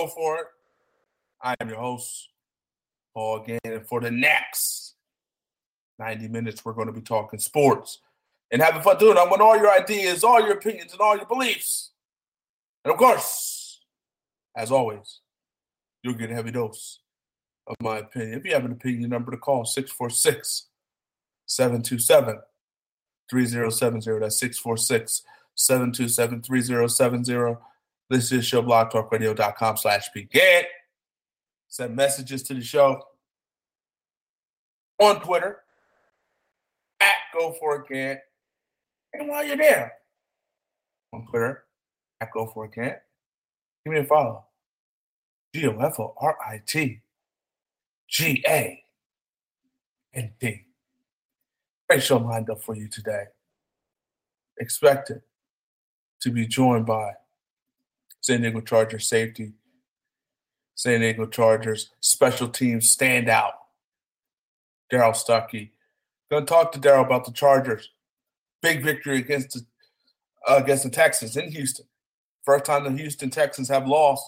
Go For It. I am your host, Paul Gant, and for the next 90 minutes, we're going to be talking sports and having fun doing it. I want all your ideas, all your opinions, and all your beliefs. And of course, as always, you'll get a heavy dose of my opinion. If you have an opinion, number to call 646 727 3070. That's 646 727 3070. This is show blogtalkradio.com slash begin. Send messages to the show on Twitter at Go For It Gant. And while you're there on Twitter at Go For It Gant, give me a follow. G O F O R I T G A N D. Great show lined up for you today. Expected to be joined by San Diego Chargers safety, San Diego Chargers special teams standout, Darrell Stuckey. Going to talk to Darrell about the Chargers. Big victory against the uh, against the Texans in Houston. First time the Houston Texans have lost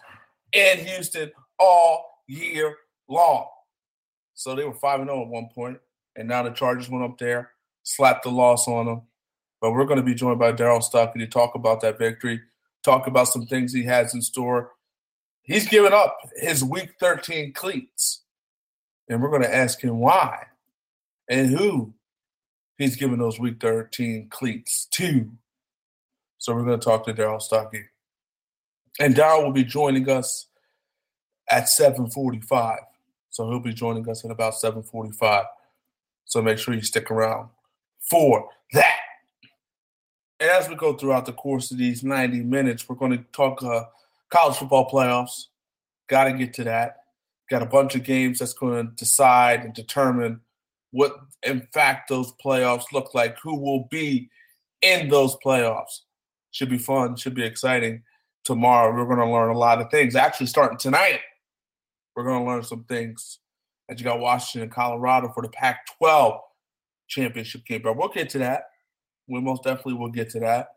in Houston all year long. So they were 5 0 at one point, and now the Chargers went up there, slapped the loss on them. But we're going to be joined by Darrell Stuckey to talk about that victory, talk about some things he has in store. He's given up his week 13 cleats, and we're going to ask him why and who he's giving those week 13 cleats to. So we're going to talk to Darrell Stuckey. And Darrell will be joining us at 745. So he'll be joining us at about 745. So make sure you stick around for that. As we go throughout the course of these 90 minutes, we're going to talk uh, college football playoffs. Got to get to that. Got a bunch of games that's going to decide and determine what, in fact, those playoffs look like, who will be in those playoffs. Should be fun, should be exciting. Tomorrow, we're going to learn a lot of things. Actually, starting tonight, we're going to learn some things. As you got Washington Colorado for the Pac 12 championship game. But we'll get to that. We most definitely will get to that.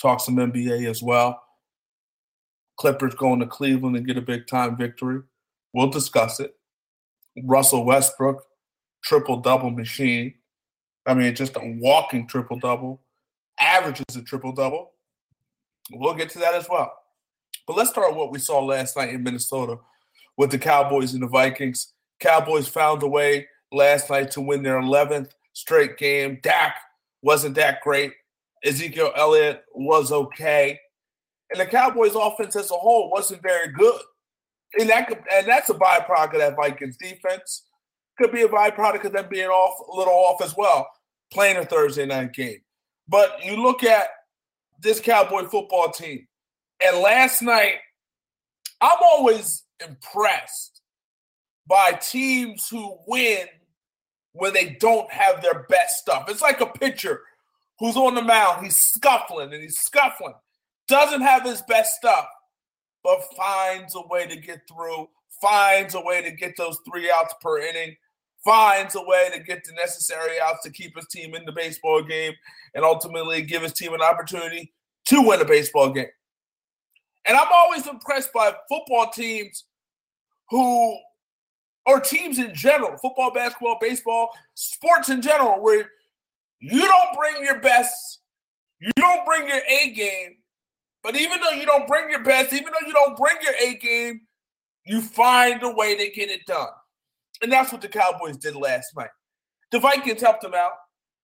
Talk some NBA as well. Clippers going to Cleveland and get a big time victory. We'll discuss it. Russell Westbrook, triple double machine. I mean, just a walking triple double. Averages a triple double. We'll get to that as well. But let's start with what we saw last night in Minnesota with the Cowboys and the Vikings. Cowboys found a way last night to win their 11th straight game. Dak wasn't that great. Ezekiel Elliott was okay. And the Cowboys offense as a whole wasn't very good. And that could, and that's a byproduct of that Vikings defense. Could be a byproduct of them being off a little off as well, playing a Thursday night game. But you look at this Cowboy football team, and last night, I'm always impressed by teams who win when they don't have their best stuff. It's like a pitcher who's on the mound, he's scuffling and he's scuffling, doesn't have his best stuff, but finds a way to get through, finds a way to get those three outs per inning, finds a way to get the necessary outs to keep his team in the baseball game, and ultimately give his team an opportunity to win a baseball game. And I'm always impressed by football teams who, or teams in general, football, basketball, baseball, sports in general, where you don't bring your best, you don't bring your A game, but even though you don't bring your best, even though you don't bring your A game, you find a way to get it done. And that's what the Cowboys did last night. The Vikings helped them out.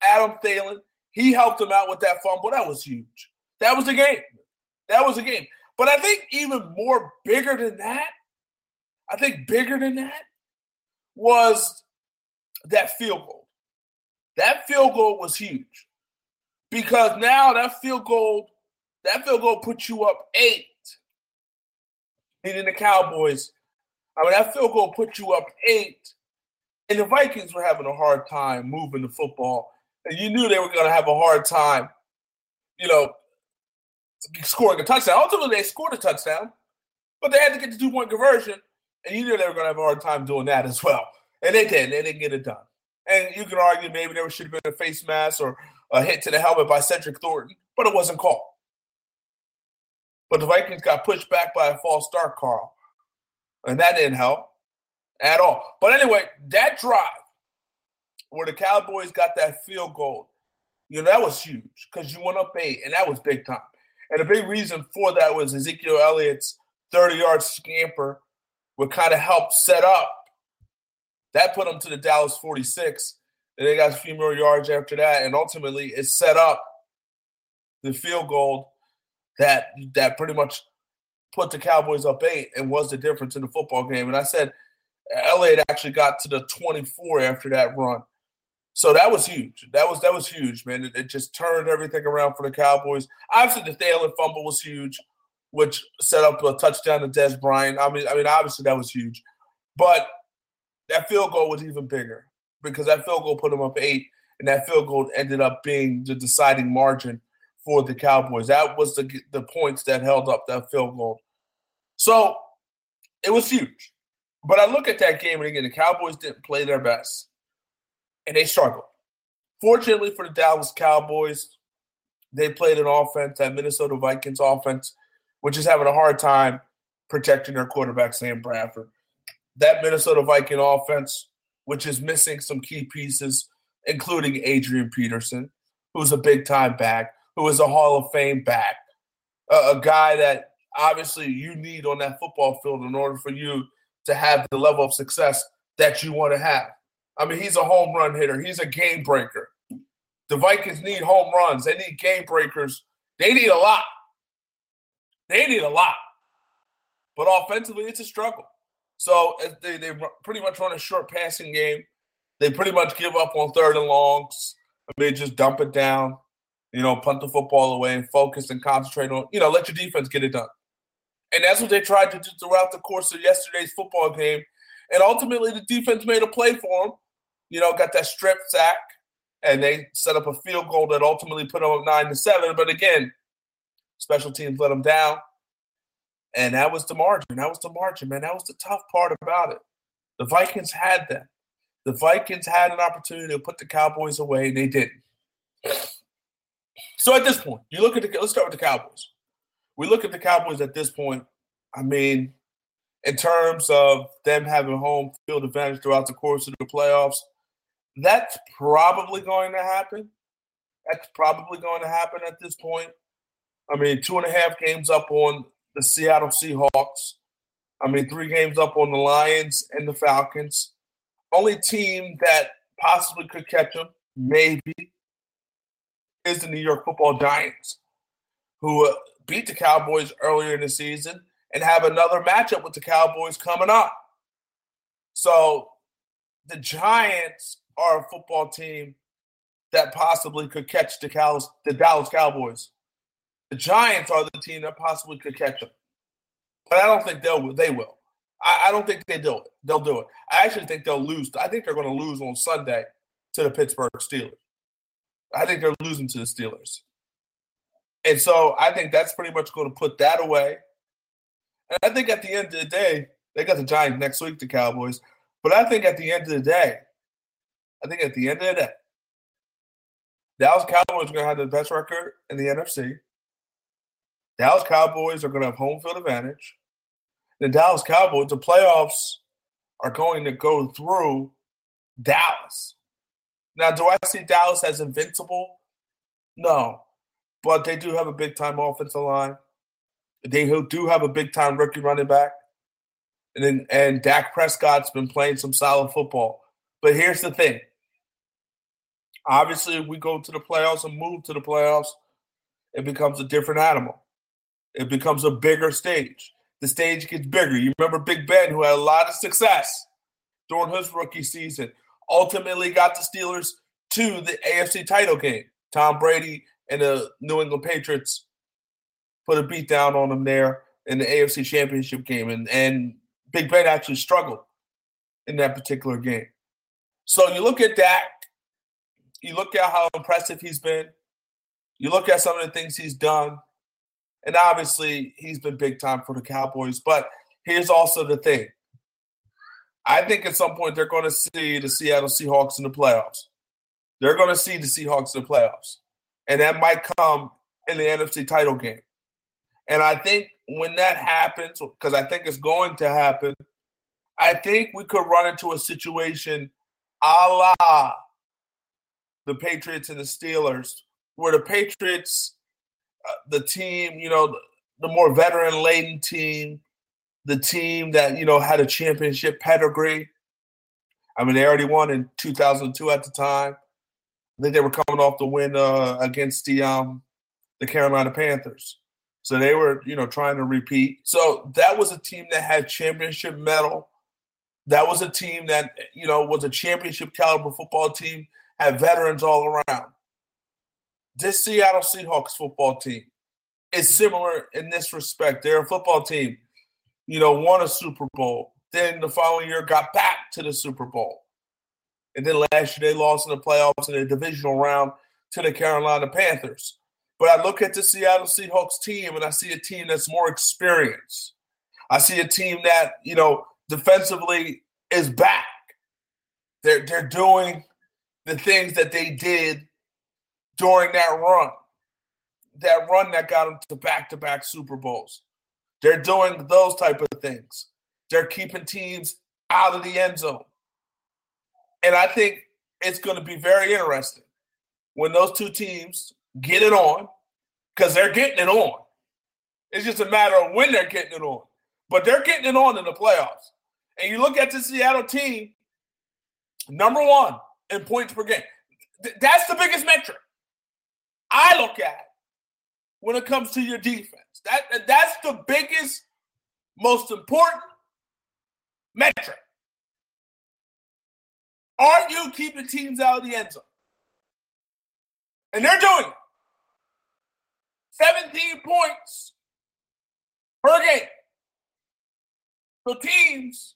Adam Thielen, he helped them out with that fumble. That was huge. That was a game. That was a game. But I think even more bigger than that, I think bigger than that was that field goal. That field goal was huge because now that field goal that field goal put you up eight. Meaning the Cowboys. I mean, that field goal put you up eight. And the Vikings were having a hard time moving the football. And you knew they were going to have a hard time, you know, scoring a touchdown. Ultimately, they scored a touchdown, but they had to get the two point conversion. And you knew they were going to have a hard time doing that as well. And they did. They didn't get it done. And you can argue maybe there should have been a face mask or a hit to the helmet by Cedric Thornton, but it wasn't called. But the Vikings got pushed back by a false start, Carl. And that didn't help at all. But anyway, that drive where the Cowboys got that field goal, you know, that was huge because you went up eight, and that was big time. And the big reason for that was Ezekiel Elliott's 30 yard scamper would kind of help set up. That put them to the Dallas 46. And they got a few more yards after that. And ultimately, it set up the field goal that that pretty much put the Cowboys up eight and was the difference in the football game. And I said Elliott actually got to the 24 after that run. So that was huge. That was that was huge, man. It, it just turned everything around for the Cowboys. Obviously, the Thielen fumble was huge, which set up a touchdown to Dez Bryant. I mean, I mean, obviously that was huge, but that field goal was even bigger because that field goal put them up eight, and that field goal ended up being the deciding margin for the Cowboys. That was the the points that held up that field goal. So it was huge. But I look at that game, and again, the Cowboys didn't play their best, and they struggled. Fortunately for the Dallas Cowboys, they played an offense, that Minnesota Vikings offense, which is having a hard time protecting their quarterback, Sam Bradford. That Minnesota Viking offense, which is missing some key pieces, including Adrian Peterson, who's a big time back, who is a Hall of Fame back, a, a guy that obviously you need on that football field in order for you to have the level of success that you want to have. I mean, he's a home run hitter. He's a game breaker. The Vikings need home runs. They need game breakers. They need a lot. They need a lot. But offensively, it's a struggle. So they, they pretty much run a short passing game. They pretty much give up on third and longs. I mean, just dump it down, you know, punt the football away and focus and concentrate on, you know, let your defense get it done. And that's what they tried to do throughout the course of yesterday's football game. And ultimately, the defense made a play for them. You know, got that strip sack, and they set up a field goal that ultimately put them up nine to seven. But again, special teams let them down, and that was the margin. That was the margin, man. That was the tough part about it. The Vikings had them. The Vikings had an opportunity to put the Cowboys away, and they didn't. So at this point, you look at the. Let's start with the Cowboys we look at the Cowboys at this point. I mean, in terms of them having home field advantage throughout the course of the playoffs, that's probably going to happen. That's probably going to happen at this point. I mean, two and a half games up on the Seattle Seahawks. I mean, three games up on the Lions and the Falcons. Only team that possibly could catch them, maybe, is the New York Football Giants, who uh, beat the Cowboys earlier in the season and have another matchup with the Cowboys coming up. So the Giants are a football team that possibly could catch the, the Dallas Cowboys. The Giants are the team that possibly could catch them. But I don't think they'll they will. I, I don't think they do it. They'll do it. I actually think they'll lose. I think they're going to lose on Sunday to the Pittsburgh Steelers. I think they're losing to the Steelers. And so I think that's pretty much going to put that away. And I think at the end of the day, they got the Giants next week, the Cowboys. But I think at the end of the day, I think at the end of the day, Dallas Cowboys are going to have the best record in the NFC. Dallas Cowboys are going to have home field advantage. The Dallas Cowboys, the playoffs are going to go through Dallas. Now, do I see Dallas as invincible? No but they do have a big time offensive line. They do have a big time rookie running back. And then and Dak Prescott's been playing some solid football. But here's the thing. Obviously, if we go to the playoffs and move to the playoffs, it becomes a different animal. It becomes a bigger stage. The stage gets bigger. You remember Big Ben, who had a lot of success during his rookie season, ultimately got the Steelers to the AFC title game. Tom Brady and the New England Patriots put a beat down on them there in the AFC Championship game, and and Big Ben actually struggled in that particular game. So you look at that, you look at how impressive he's been, you look at some of the things he's done, and obviously he's been big time for the Cowboys. But here's also the thing. I think at some point they're going to see the Seattle Seahawks in the playoffs. They're going to see the Seahawks in the playoffs. And that might come in the NFC title game. And I think when that happens, because I think it's going to happen, I think we could run into a situation a la the Patriots and the Steelers, where the Patriots, the team, you know, the, the more veteran laden team, the team that, you know, had a championship pedigree. I mean, they already won in 2002 at the time. I think they were coming off the win uh, against the um, the Carolina Panthers. So they were, you know, trying to repeat. So that was a team that had championship medal. That was a team that, you know, was a championship caliber football team, had veterans all around. This Seattle Seahawks football team is similar in this respect. They're a football team, you know, won a Super Bowl. Then the following year got back to the Super Bowl. And then last year they lost in the playoffs in the divisional round to the Carolina Panthers. But I look at the Seattle Seahawks team and I see a team that's more experienced. I see a team that, you know, defensively is back. They're they're doing the things that they did during that run. That run that got them to back-to-back Super Bowls. They're doing those type of things. They're keeping teams out of the end zone. And I think it's going to be very interesting when those two teams get it on because they're getting it on. It's just a matter of when they're getting it on. But they're getting it on in the playoffs. And you look at the Seattle team, number one in points per game. Th- that's the biggest metric I look at when it comes to your defense. That that's the biggest, most important metric. Are you keeping teams out of the end zone? And they're doing it. 17 points per game. So teams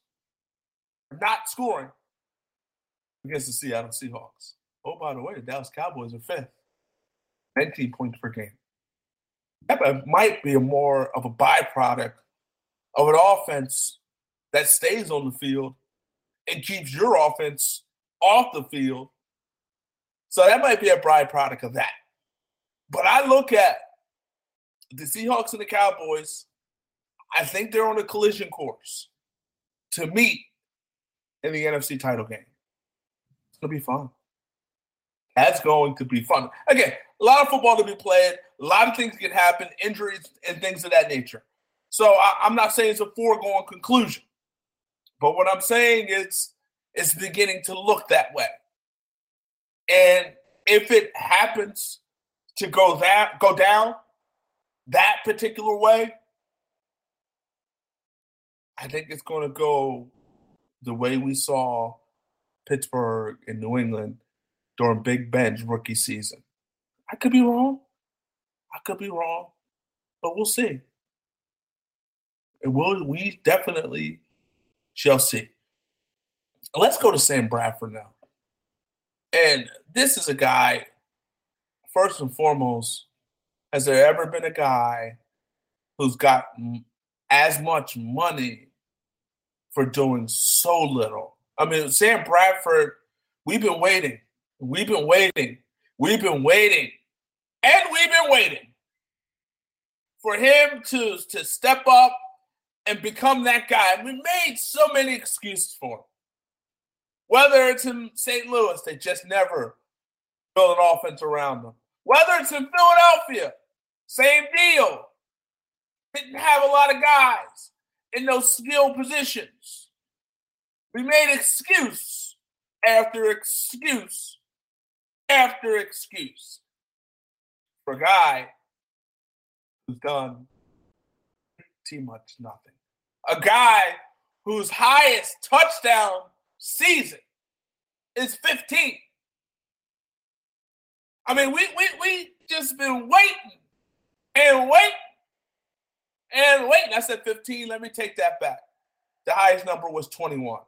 are not scoring against the Seattle Seahawks. Oh, by the way, the Dallas Cowboys are fifth. 19 points per game. That might be a more of a byproduct of an offense that stays on the field and keeps your offense off the field. So that might be a byproduct of that. But I look at the Seahawks and the Cowboys, I think they're on a collision course to meet in the NFC title game. It's going to be fun. That's going to be fun. Again, a lot of football to be played. A lot of things can happen, injuries and things of that nature. So I, am not saying it's a foregone conclusion, but what I'm saying is it's beginning to look that way. And if it happens to go that go down, that particular way, I think it's going to go the way we saw Pittsburgh and New England during Big Ben's rookie season. I could be wrong. I could be wrong, but we'll see. And we'll, we definitely shall see. Let's go to Sam Bradford now. And this is a guy, first and foremost, has there ever been a guy who's got as much money for doing so little? I mean, Sam Bradford, we've been waiting. We've been waiting. We've been waiting. And we've been waiting for him to, to step up and become that guy. We made so many excuses for him. Whether it's in St. Louis, they just never build an offense around them. Whether it's in Philadelphia, same deal. Didn't have a lot of guys in those skill positions. We made excuse after excuse after excuse for a guy who's done pretty much nothing. A guy whose highest touchdown season is 15. I mean, we we we just been waiting and wait And wait, I said 15. Let me take that back. The highest number was 21.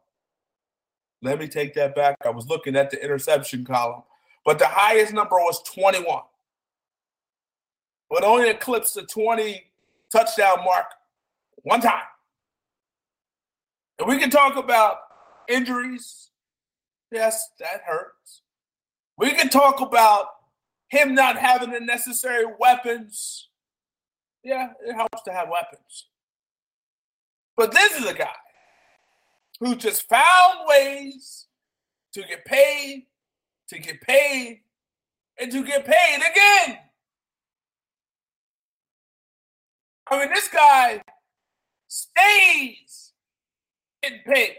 Let me take that back. I was looking at the interception column, but the highest number was 21. But only eclipsed the 20 touchdown mark one time. And we can talk about injuries. Yes, that hurts. We can talk about him not having the necessary weapons. Yeah, it helps to have weapons. But this is a guy who just found ways to get paid, to get paid, and to get paid again. I mean, this guy stays getting paid.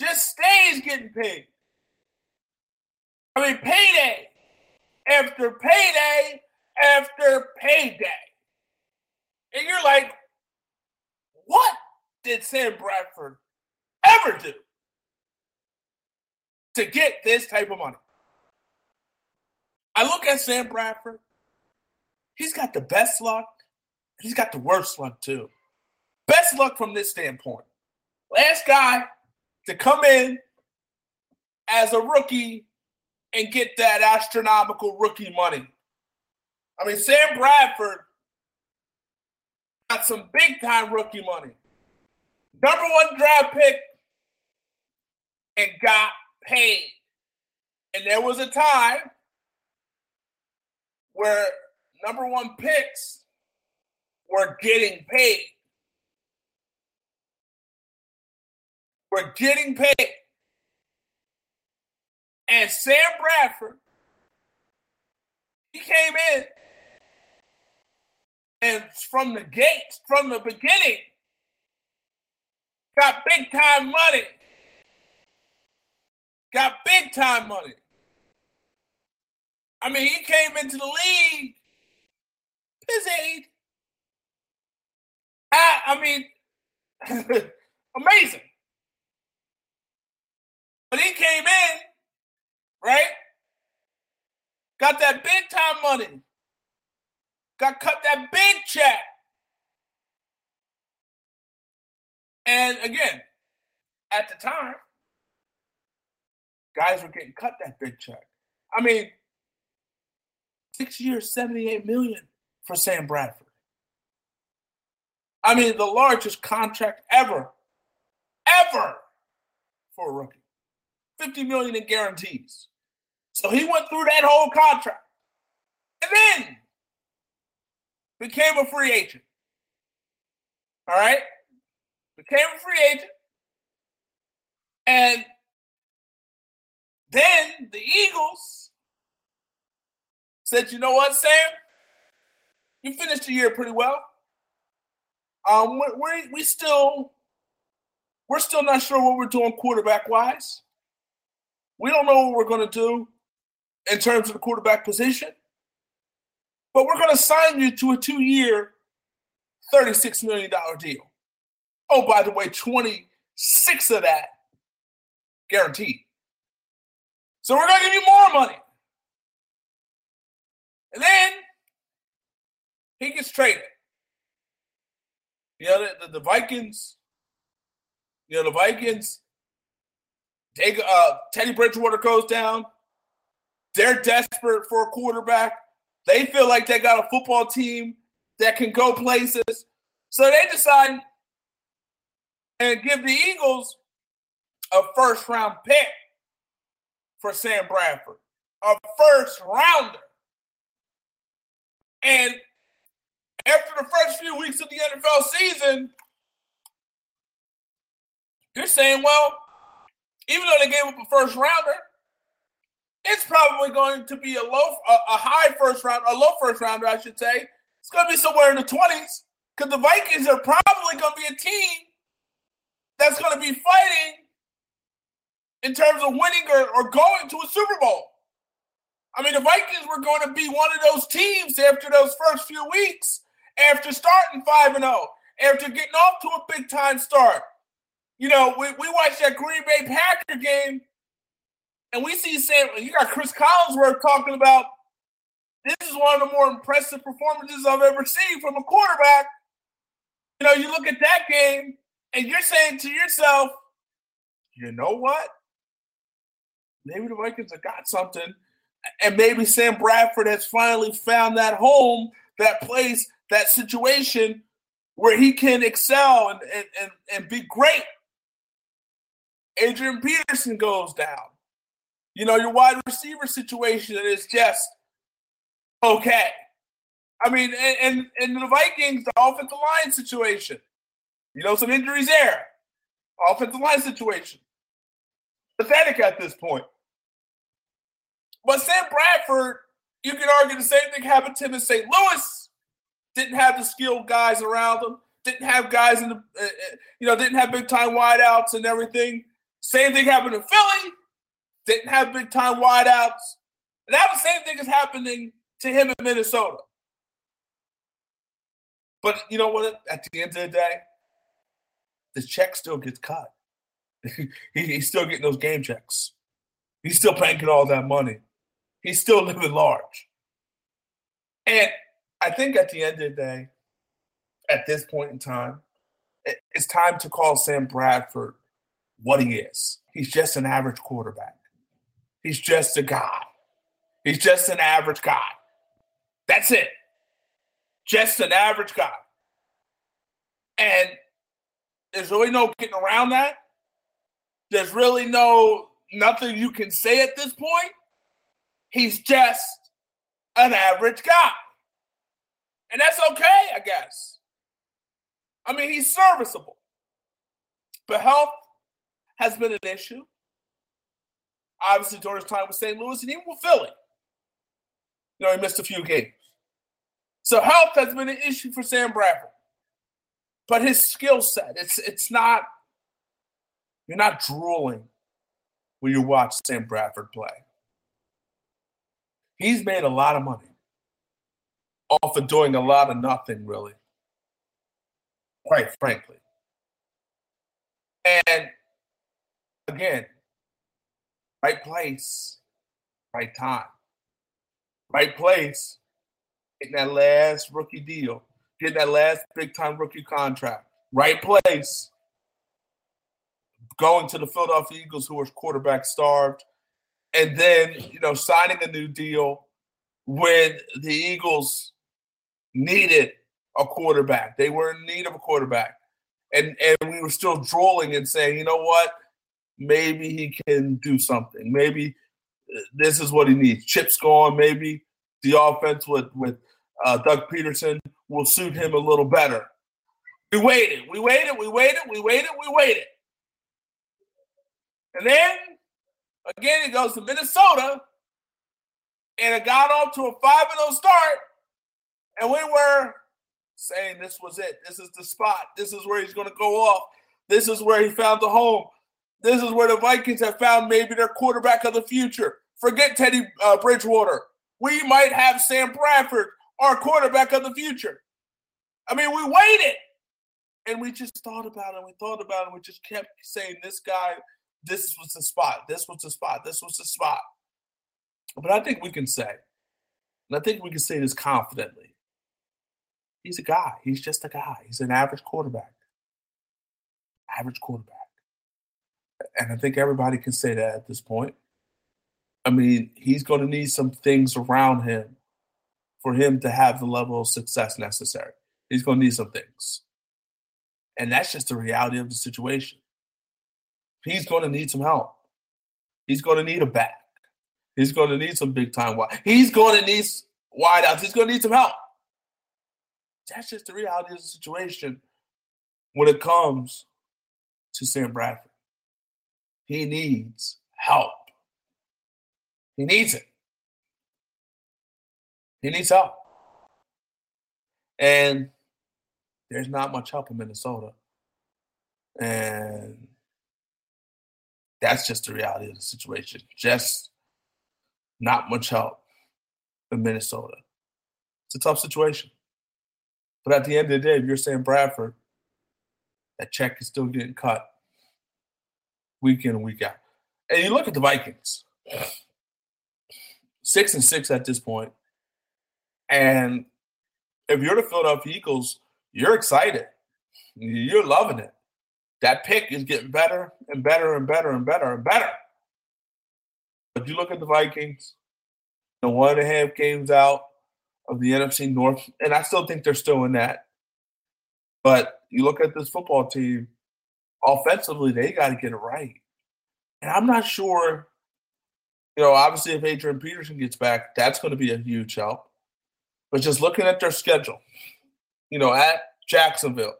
Just stays getting paid. I mean, payday after payday after payday. And you're like, what did Sam Bradford ever do to get this type of money? I look at Sam Bradford, he's got the best luck, he's got the worst luck too. Best luck from this standpoint. Last guy to come in as a rookie and get that astronomical rookie money. I mean, Sam Bradford got some big time rookie money. Number one draft pick and got paid. And there was a time where number one picks were getting paid. We're getting paid. And Sam Bradford, he came in and from the gates, from the beginning, got big time money. Got big time money. I mean, he came into the league age. I, I mean, amazing. But he came in, right? Got that big time money. Got cut that big check. And again, at the time, guys were getting cut that big check. I mean, six years, 78 million for Sam Bradford. I mean, the largest contract ever, ever for a rookie. 50 million in guarantees. So he went through that whole contract. And then became a free agent. All right? Became a free agent. And then the Eagles said, you know what, Sam? You finished the year pretty well. Um, we we still we're still not sure what we're doing quarterback wise. We don't know what we're going to do in terms of the quarterback position, but we're going to sign you to a two-year, thirty-six million dollar deal. Oh, by the way, twenty-six of that guaranteed. So we're going to give you more money. And then he gets traded. You know, the, the, the Vikings, you know, the Vikings, they, uh, Teddy Bridgewater goes down. They're desperate for a quarterback. They feel like they got a football team that can go places. So they decide and give the Eagles a first round pick for Sam Bradford, a first rounder. And after the first few weeks of the NFL season, you're saying, well, even though they gave up a first rounder, it's probably going to be a low, a, a high first round, a low first rounder, I should say. It's going to be somewhere in the 20s because the Vikings are probably going to be a team that's going to be fighting in terms of winning or, or going to a Super Bowl. I mean, the Vikings were going to be one of those teams after those first few weeks, after starting 5 and 0, after getting off to a big time start. You know, we, we watched that Green Bay Packer game, and we see Sam, you got Chris Collinsworth talking about this is one of the more impressive performances I've ever seen from a quarterback. You know, you look at that game and you're saying to yourself, you know what? Maybe the Vikings have got something. And maybe Sam Bradford has finally found that home, that place, that situation where he can excel and, and, and, and be great. Adrian Peterson goes down. You know, your wide receiver situation is just okay. I mean, and, and, the Vikings, the offensive line situation, you know, some injuries there. Offensive line situation. Pathetic at this point. But Sam Bradford, you can argue the same thing happened to him in St. Louis. Didn't have the skilled guys around him. Didn't have guys in the, uh, uh you know, didn't have big time wideouts and everything. Same thing happened in Philly. Didn't have big time wideouts. And the same thing is happening to him in Minnesota. But you know what? At the end of the day, the check still gets cut. he, he's still getting those game checks. He's still banking all that money. He's still living large. And I think at the end of the day, at this point in time, it's time to call Sam Bradford what he is. He's just an average quarterback. He's just a guy. He's just an average guy. That's it. Just an average guy. And there's really no getting around that. There's really no nothing you can say at this point. He's just an average guy. And that's okay, I guess. I mean, he's serviceable. But health has been an issue. Obviously, during his time with St. Louis and even with Philly. You know, he missed a few games. So health has been an issue for Sam Bradford. But his skill set, it's it's not, you're not drooling when you watch Sam Bradford play. He's made a lot of money off of doing a lot of nothing, really. Quite frankly. And again, right place, right time. Right place, getting that last rookie deal, getting that last big time rookie contract. Right place, going to the Philadelphia Eagles, who are quarterback starved, and then you know signing a new deal when the Eagles needed a quarterback. They were in need of a quarterback, and and we were still drooling and saying, you know what, maybe he can do something. Maybe uh, this is what he needs. Chips gone. Maybe the offense with with uh, Doug Pederson will suit him a little better. We waited. We waited. We waited. We waited. We waited. And then again, he goes to Minnesota, and it got off to a five and zero oh start, and we were saying this was it. This is the spot. This is where he's going to go off. This is where he found the home. This is where the Vikings have found maybe their quarterback of the future. Forget Teddy uh, Bridgewater. We might have Sam Bradford, our quarterback of the future. I mean, we waited and we just thought about it. We thought about it. We just kept saying, this guy, this was the spot. This was the spot. This was the spot. But I think we can say, and I think we can say this confidently. He's a guy. He's just a guy. He's an average quarterback. Average quarterback. And I think everybody can say that at this point. I mean, he's going to need some things around him for him to have the level of success necessary. He's going to need some things. And that's just the reality of the situation. He's going to need some help. He's going to need a back. He's going to need some big time wide. He's going to need wideouts. He's going to need some help. That's just the reality of the situation when it comes to Sam Bradford. He needs help. He needs it. He needs help. And there's not much help in Minnesota. And that's just the reality of the situation. Just not much help in Minnesota. It's a tough situation. But at the end of the day, if you're saying Bradford, that check is still getting cut week in and week out. And you look at the Vikings, six and six at this point. And if you're the Philadelphia Eagles, you're excited. You're loving it. That pick is getting better and better and better and better and better. But you look at the Vikings, the one and a half games out of the NFC North, and I still think they're still in that. But you look at this football team, offensively, they got to get it right. And I'm not sure, you know, obviously if Adrian Peterson gets back, that's going to be a huge help. But just looking at their schedule, you know, at Jacksonville,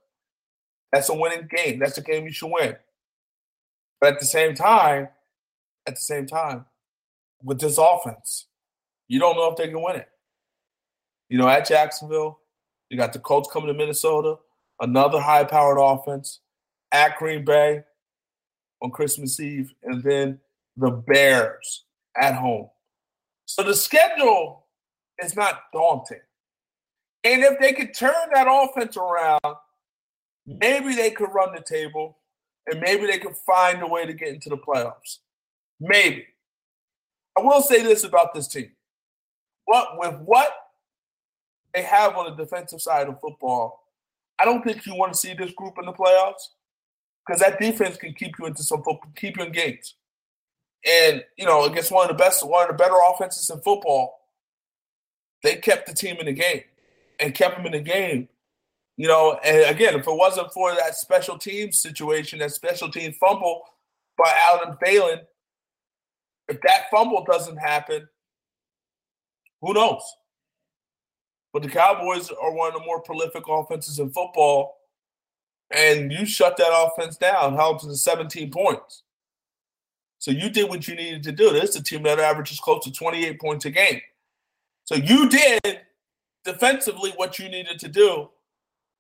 that's a winning game. That's a game you should win. But at the same time, at the same time, with this offense, you don't know if they can win it. You know, at Jacksonville, you got the Colts coming to Minnesota, another high powered offense, at Green Bay on Christmas Eve, and then the Bears at home. So the schedule is not daunting. And if they could turn that offense around, maybe they could run the table and maybe they could find a way to get into the playoffs. Maybe. I will say this about this team. What with what they have on the defensive side of football, I don't think you want to see this group in the playoffs because that defense can keep you into some keep you in games. And you know, against one of the best, one of the better offenses in football, they kept the team in the game and kept them in the game. You know, and again, if it wasn't for that special teams situation, that special team fumble by Adam Thielen, if that fumble doesn't happen, who knows? But the Cowboys are one of the more prolific offenses in football, and you shut that offense down, held to 17 points. So you did what you needed to do. This is a team that averages close to 28 points a game. So you did defensively what you needed to do.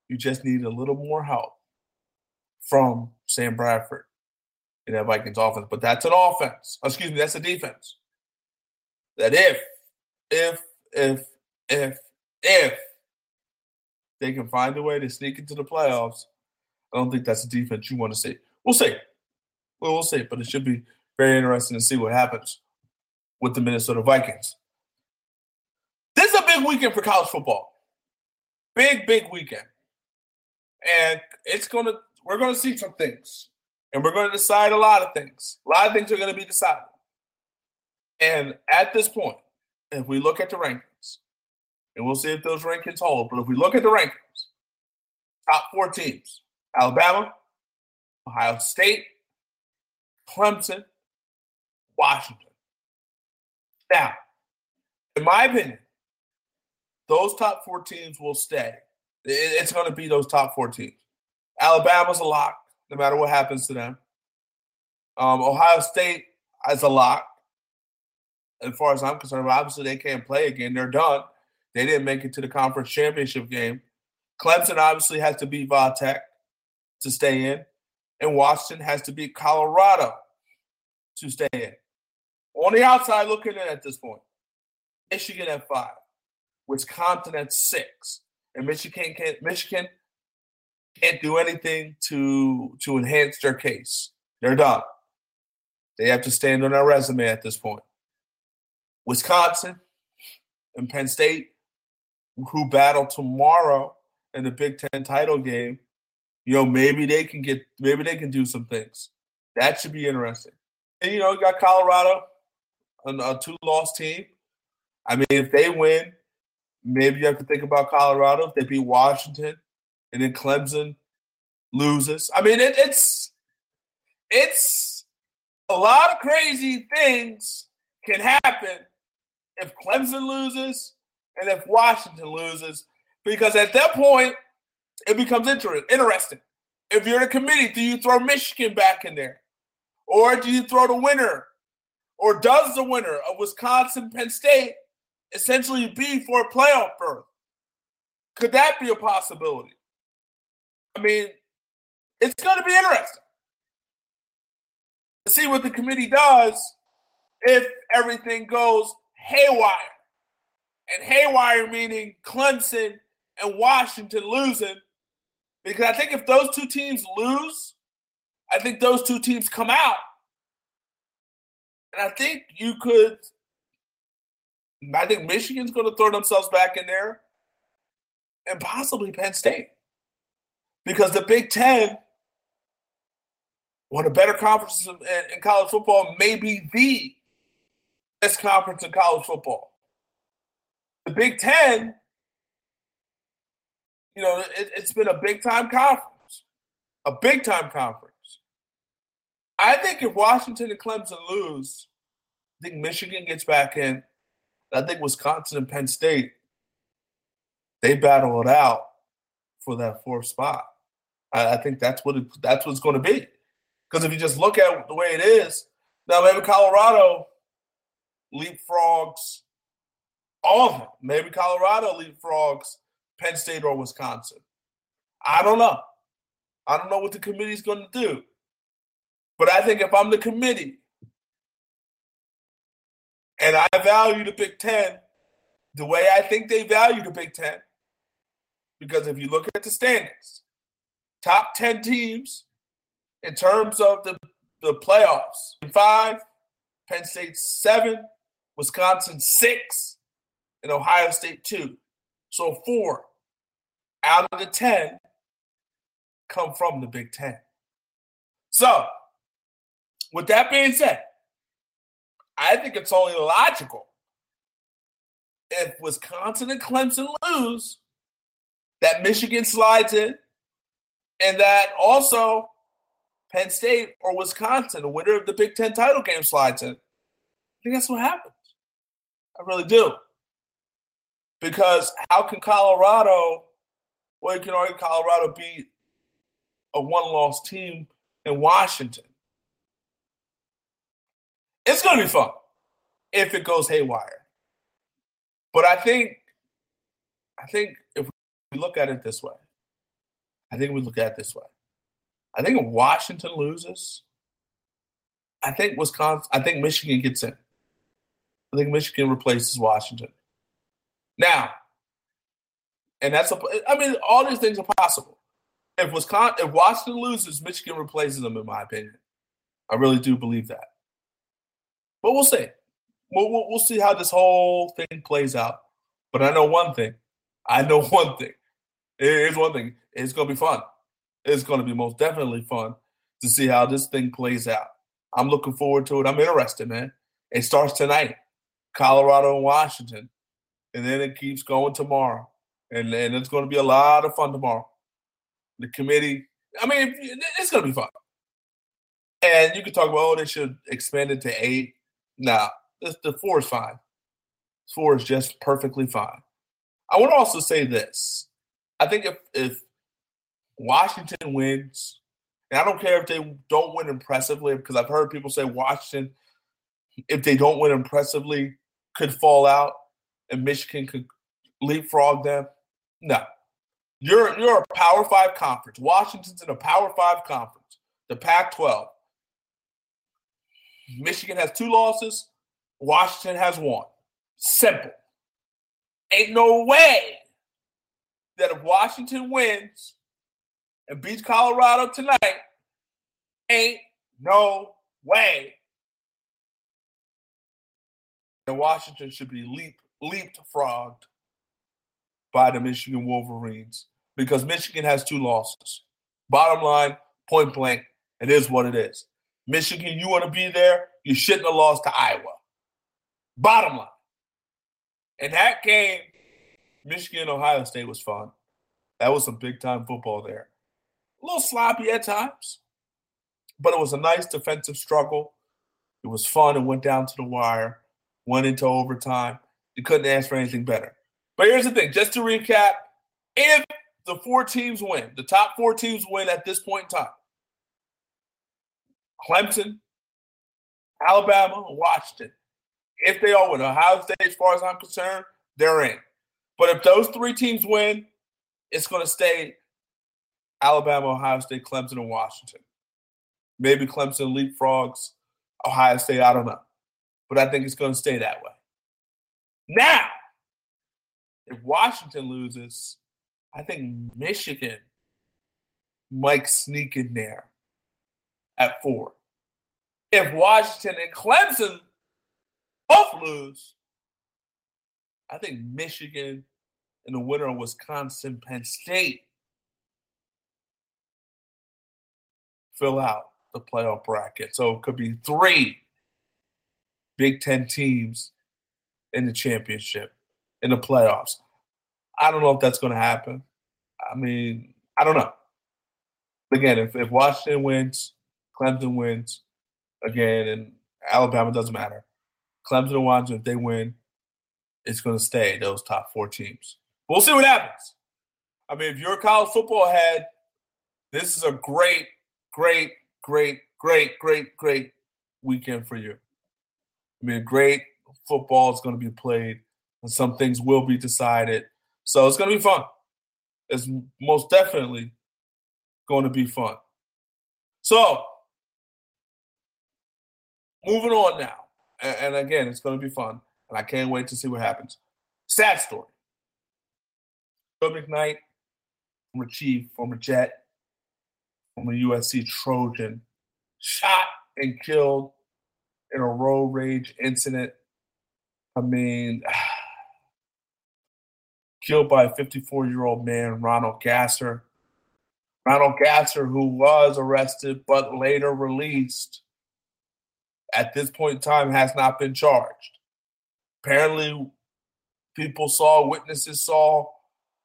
You just need a little more help from Sam Bradford in that Vikings offense. But that's an offense. Excuse me, that's a defense. That if, if, if, if, if they can find a way to sneak into the playoffs, I don't think that's a defense you want to see. We'll see. Well, we'll see. But it should be very interesting to see what happens with the Minnesota Vikings. This is a big weekend for college football. Big, big weekend. And it's gonna we're gonna see some things. And we're gonna decide a lot of things. A lot of things are gonna be decided. And at this point, if we look at the rankings, and we'll see if those rankings hold, but if we look at the rankings, top four teams Alabama, Ohio State, Clemson, Washington. Now, in my opinion, those top four teams will stay. It's going to be those top four teams. Alabama's a lock, no matter what happens to them. Um, Ohio State is a lock. As far as I'm concerned, obviously they can't play again. They're done. They didn't make it to the conference championship game. Clemson obviously has to beat Tech to stay in, and Washington has to beat Colorado to stay in. On the outside looking in at this point, Michigan at five, Wisconsin at six, and Michigan can't Michigan can't do anything to to enhance their case. They're done. They have to stand on their resume at this point. Wisconsin and Penn State, who battle tomorrow in the Big Ten title game, you know, maybe they can get, maybe they can do some things. That should be interesting. And you know, you got Colorado, a, two-loss team. I mean, if they win, maybe you have to think about Colorado. If they beat Washington, and then Clemson loses. I mean, it, it's it's a lot of crazy things can happen if Clemson loses and if Washington loses, because at that point it becomes inter- interesting. If you're the committee, do you throw Michigan back in there? Or do you throw the winner? Or does the winner of Wisconsin Penn State essentially be for a playoff berth? Could that be a possibility? I mean, it's going to be interesting to see what the committee does if everything goes haywire. And haywire meaning Clemson and Washington losing. Because I think if those two teams lose, I think those two teams come out. And I think you could I think Michigan's going to throw themselves back in there, and possibly Penn State, because the Big Ten, one of the better conferences in, in college football, may be the best conference in college football. The Big Ten, you know, it, it's been a big time conference, a big time conference. I think if Washington and Clemson lose, I think Michigan gets back in. I think Wisconsin and Penn State, they battle it out for that fourth spot. I, I think that's what it, that's what's going to be. Because if you just look at the way it is, now maybe Colorado leapfrogs all of them. Maybe Colorado leapfrogs Penn State or Wisconsin. I don't know. I don't know what the committee's going to do. But I think if I'm the committee and I value the Big Ten the way I think they value the Big Ten, because if you look at the standings, top 10 teams in terms of the, the playoffs, five, Penn State seven, Wisconsin six, and Ohio State two. So four out of the 10 come from the Big Ten. So with that being said, I think it's only logical if Wisconsin and Clemson lose that Michigan slides in and that also Penn State or Wisconsin, the winner of the Big Ten title game, slides in. I think that's what happens. I really do. Because how can Colorado, well, you can argue Colorado beat a one loss team in Washington? It's going to be fun if it goes haywire. But I think, I think if we look at it this way, I think we look at it this way. I think if Washington loses, I think Wisconsin, I think Michigan gets in. I think Michigan replaces Washington. Now, and that's a, I mean, all these things are possible. If Wisconsin, if Washington loses, Michigan replaces them, in my opinion. I really do believe that. But we'll see. We'll, we'll, we'll see how this whole thing plays out. But I know one thing. I know one thing. Here's one thing. It's going to be fun. It's going to be most definitely fun to see how this thing plays out. I'm looking forward to it. I'm interested, man. It starts tonight, Colorado and Washington, and then it keeps going tomorrow, and then it's going to be a lot of fun tomorrow. The committee, I mean, it's going to be fun. And you can talk about, oh, they should expand it to eight. Nah, the four is fine. Four is just perfectly fine. I want to also say this. I think if if Washington wins, and I don't care if they don't win impressively, because I've heard people say Washington, if they don't win impressively, could fall out and Michigan could leapfrog them. No. You're you're a power five conference. Washington's in a power five conference, the Pac 12. Michigan has two losses. Washington has one. Simple. Ain't no way that if Washington wins and beats Colorado tonight, ain't no way that Washington should be leap leapfrogged by the Michigan Wolverines because Michigan has two losses. Bottom line, point blank, it is what it is. Michigan, you want to be there, you shouldn't have lost to Iowa. Bottom line. And that game, Michigan Ohio State was fun. That was some big time football there. A little sloppy at times, but it was a nice defensive struggle. It was fun. It went down to the wire, went into overtime. You couldn't ask for anything better. But here's the thing just to recap if the four teams win, the top four teams win at this point in time, Clemson, Alabama, Washington. If they all win, Ohio State, as far as I'm concerned, they're in. But if those three teams win, it's going to stay Alabama, Ohio State, Clemson, and Washington. Maybe Clemson leapfrogs Ohio State. I don't know. But I think it's going to stay that way. Now, if Washington loses, I think Michigan might sneak in there at four. If Washington and Clemson both lose, I think Michigan and the winner of Wisconsin Penn State fill out the playoff bracket. So it could be three Big Ten teams in the championship, in the playoffs. I don't know if that's going to happen. I mean, I don't know. Again, if, if Washington wins, Clemson wins, again, and Alabama doesn't matter. Clemson and Washington, if they win, it's going to stay those top four teams. We'll see what happens. I mean, if you're a college football head, this is a great, great, great, great, great, great weekend for you. I mean, great football is going to be played, and some things will be decided. So it's going to be fun. It's most definitely going to be fun. So, moving on now. And, and again, it's going to be fun. And I can't wait to see what happens. Sad story. Joe McKnight, former Chief, former Jet, former USC Trojan, shot and killed in a road rage incident. I mean, killed by a 54 year old man, Ronald Gasser. Ronald Gasser, who was arrested but later released, at this point in time has not been charged. Apparently, people saw, witnesses saw,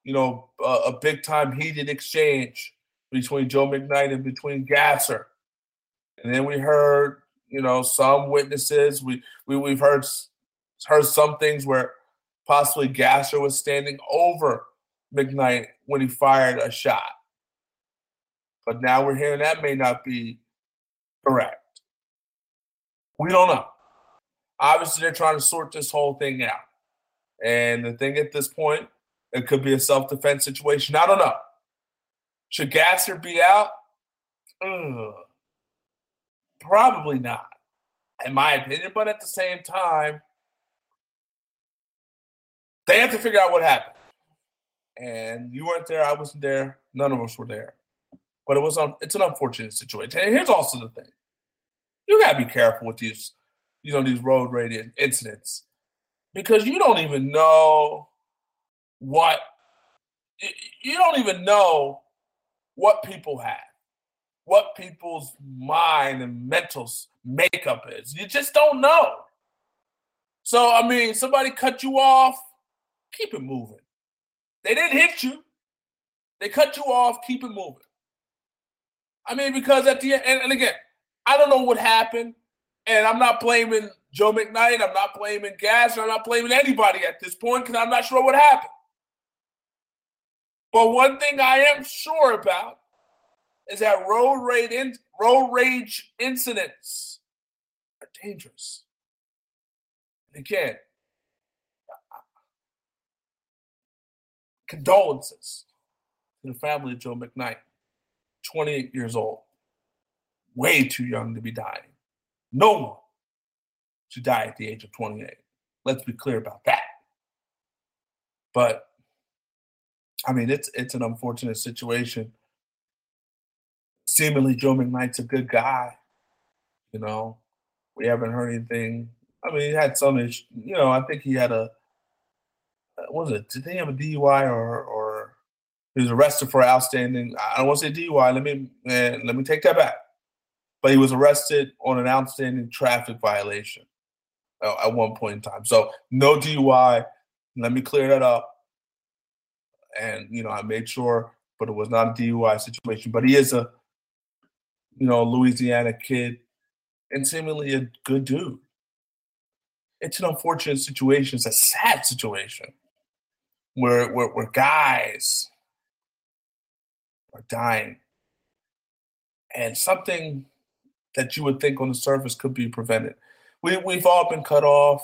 you know, a, a big time heated exchange between Joe McKnight and between Gasser. And then we heard, you know, some witnesses. We, we we've heard heard some things where possibly Gasser was standing over McKnight when he fired a shot. But now we're hearing that may not be correct. We don't know. Obviously, they're trying to sort this whole thing out. And the thing at this point, it could be a self defense situation. I don't know. Should Gasser be out? Ugh. Probably not, in my opinion. But at the same time, they have to figure out what happened. And you weren't there. I wasn't there. None of us were there. But it was un- it's an unfortunate situation. And here's also the thing: you gotta be careful with these, you know, these road rage incidents because you don't even know what you don't even know what people have, what people's mind and mental makeup is. You just don't know. So I mean, somebody cut you off, keep it moving. They didn't hit you. They cut you off, keep it moving. I mean, because at the end, and, and again, I don't know what happened, and I'm not blaming Joe McKnight. I'm not blaming Gas. I'm not blaming anybody at this point because I'm not sure what happened. But one thing I am sure about is that road rage, in, road rage incidents are dangerous. And again, condolences to the family of Joe McKnight, 28 years old way too young to be dying. No one should die at the age of 28. Let's be clear about that. But I mean, it's it's an unfortunate situation. Seemingly, Joe McKnight's a good guy. You know, we haven't heard anything. I mean, he had some issue. You know, I think he had a. Uh, was it? Did he have a DUI or or he was arrested for outstanding? I don't want to say DUI. Let me man, let me take that back but he was arrested on an outstanding traffic violation uh, at one point in time. So no DUI. Let me clear that up. And you know, I made sure, but it was not a DUI situation. But he is a, you know, Louisiana kid, and seemingly a good dude. It's an unfortunate situation. It's a sad situation where where, where guys are dying, and something that you would think on the surface could be prevented. We, we've all been cut off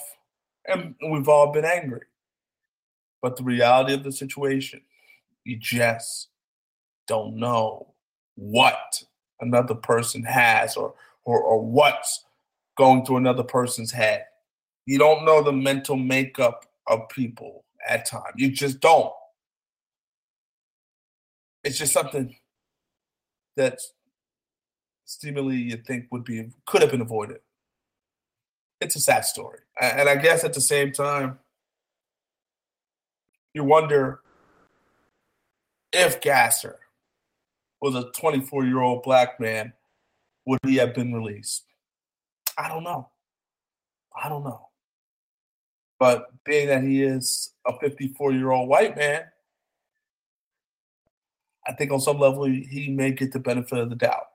and we've all been angry. But the reality of the situation, you just don't know what another person has or, or, or what's going through another person's head. You don't know the mental makeup of people at times. You just don't. It's just something that's seemingly you think would be could have been avoided. It's a sad story, and I guess at the same time, you wonder if Gasser was a 24 year old black man, would he have been released? I don't know. I don't know. But being that he is a 54 year old white man, I think on some level he, he may get the benefit of the doubt.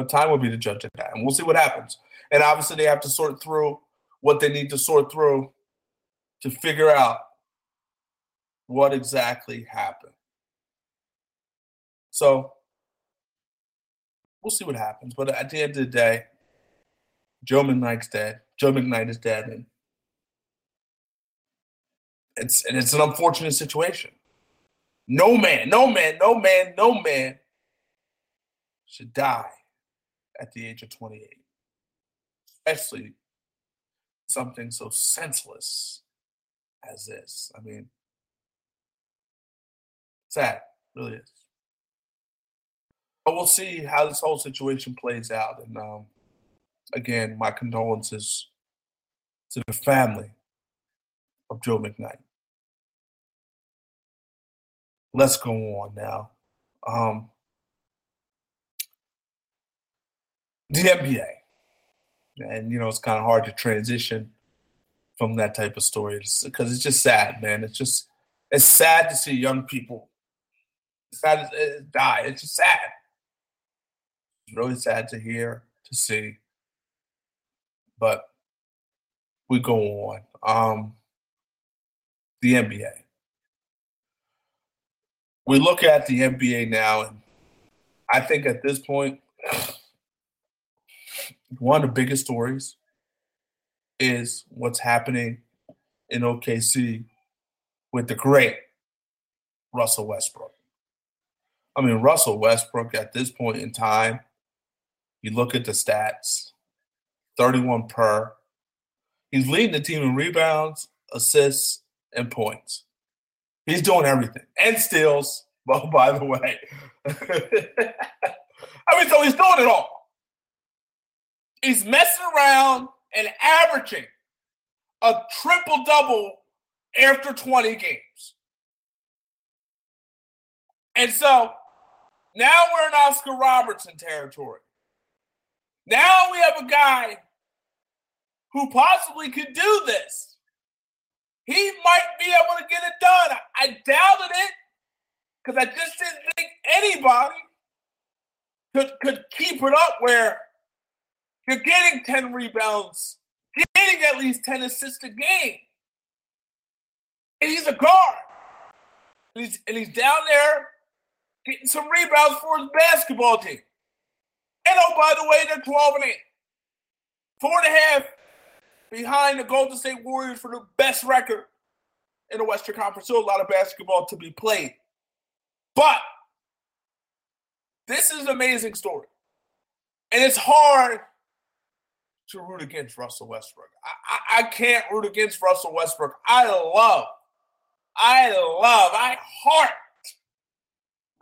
But time will be the judge of that. And we'll see what happens. And obviously, they have to sort through what they need to sort through to figure out what exactly happened. So we'll see what happens. But at the end of the day, Joe McKnight's dead. Joe McKnight is dead, and it's and it's an unfortunate situation. No man, no man, no man, no man should die at the age of 28, especially something so senseless as this. I mean, sad, really is. But we'll see how this whole situation plays out. And um, again, my condolences to the family of Joe McKnight. Let's go on now. Um, the NBA. And, you know, it's kind of hard to transition from that type of story because it's just sad, man. It's just, it's sad to see young people sad to die. It's just sad. It's really sad to hear, to see. But we go on. Um, the NBA. We look at the NBA now, and I think at this point, one of the biggest stories is what's happening in OKC with the great Russell Westbrook. I mean, Russell Westbrook at this point in time, you look at the stats 31 per. He's leading the team in rebounds, assists, and points. He's doing everything and steals. Well, oh, by the way, I mean, so he's doing it all. He's messing around and averaging a triple double after 20 games. And so now we're in Oscar Robertson territory. Now we have a guy who possibly could do this. He might be able to get it done. I, doubted it because I just didn't think anybody could, could keep it up where you're getting 10 rebounds, getting at least 10 assists a game. And he's a guard. And he's, and he's down there getting some rebounds for his basketball team. And oh, by the way, they're 12 and 8. Four and a half behind the Golden State Warriors for the best record in the Western Conference. Still a lot of basketball to be played. But this is an amazing story. And it's hard to root against Russell Westbrook. I, I, I can't root against Russell Westbrook. I love, I love, I heart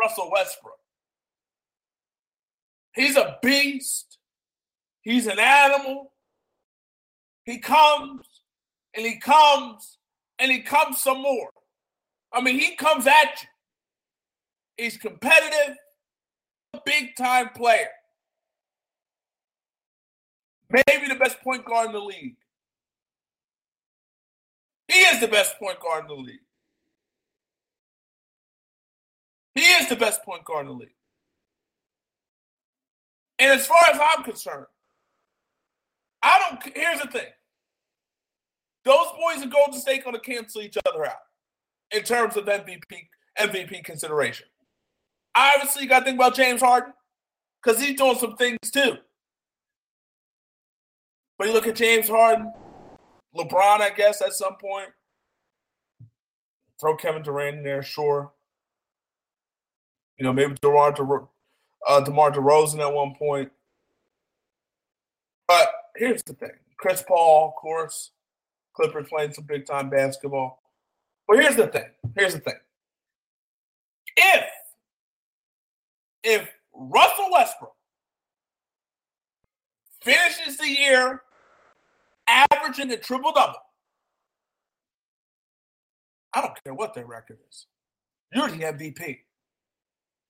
Russell Westbrook. He's a beast. He's an animal. He comes and he comes and he comes some more. I mean, he comes at you. He's competitive, a big time player. Maybe the best point guard in the league. He is the best point guard in the league. He is the best point guard in the league. And as far as I'm concerned, I don't. Here's the thing: those boys in Golden State going to cancel each other out in terms of MVP MVP consideration. Obviously, you got to think about James Harden because he's doing some things too. But you look at James Harden, LeBron, I guess at some point. Throw Kevin Durant in there, sure. You know, maybe DeMar, De, uh, DeMar DeRozan at one point. But here's the thing Chris Paul, of course, Clippers playing some big time basketball. But here's the thing. Here's the thing. If if Russell Westbrook finishes the year averaging a triple double, I don't care what their record is. You're the MVP.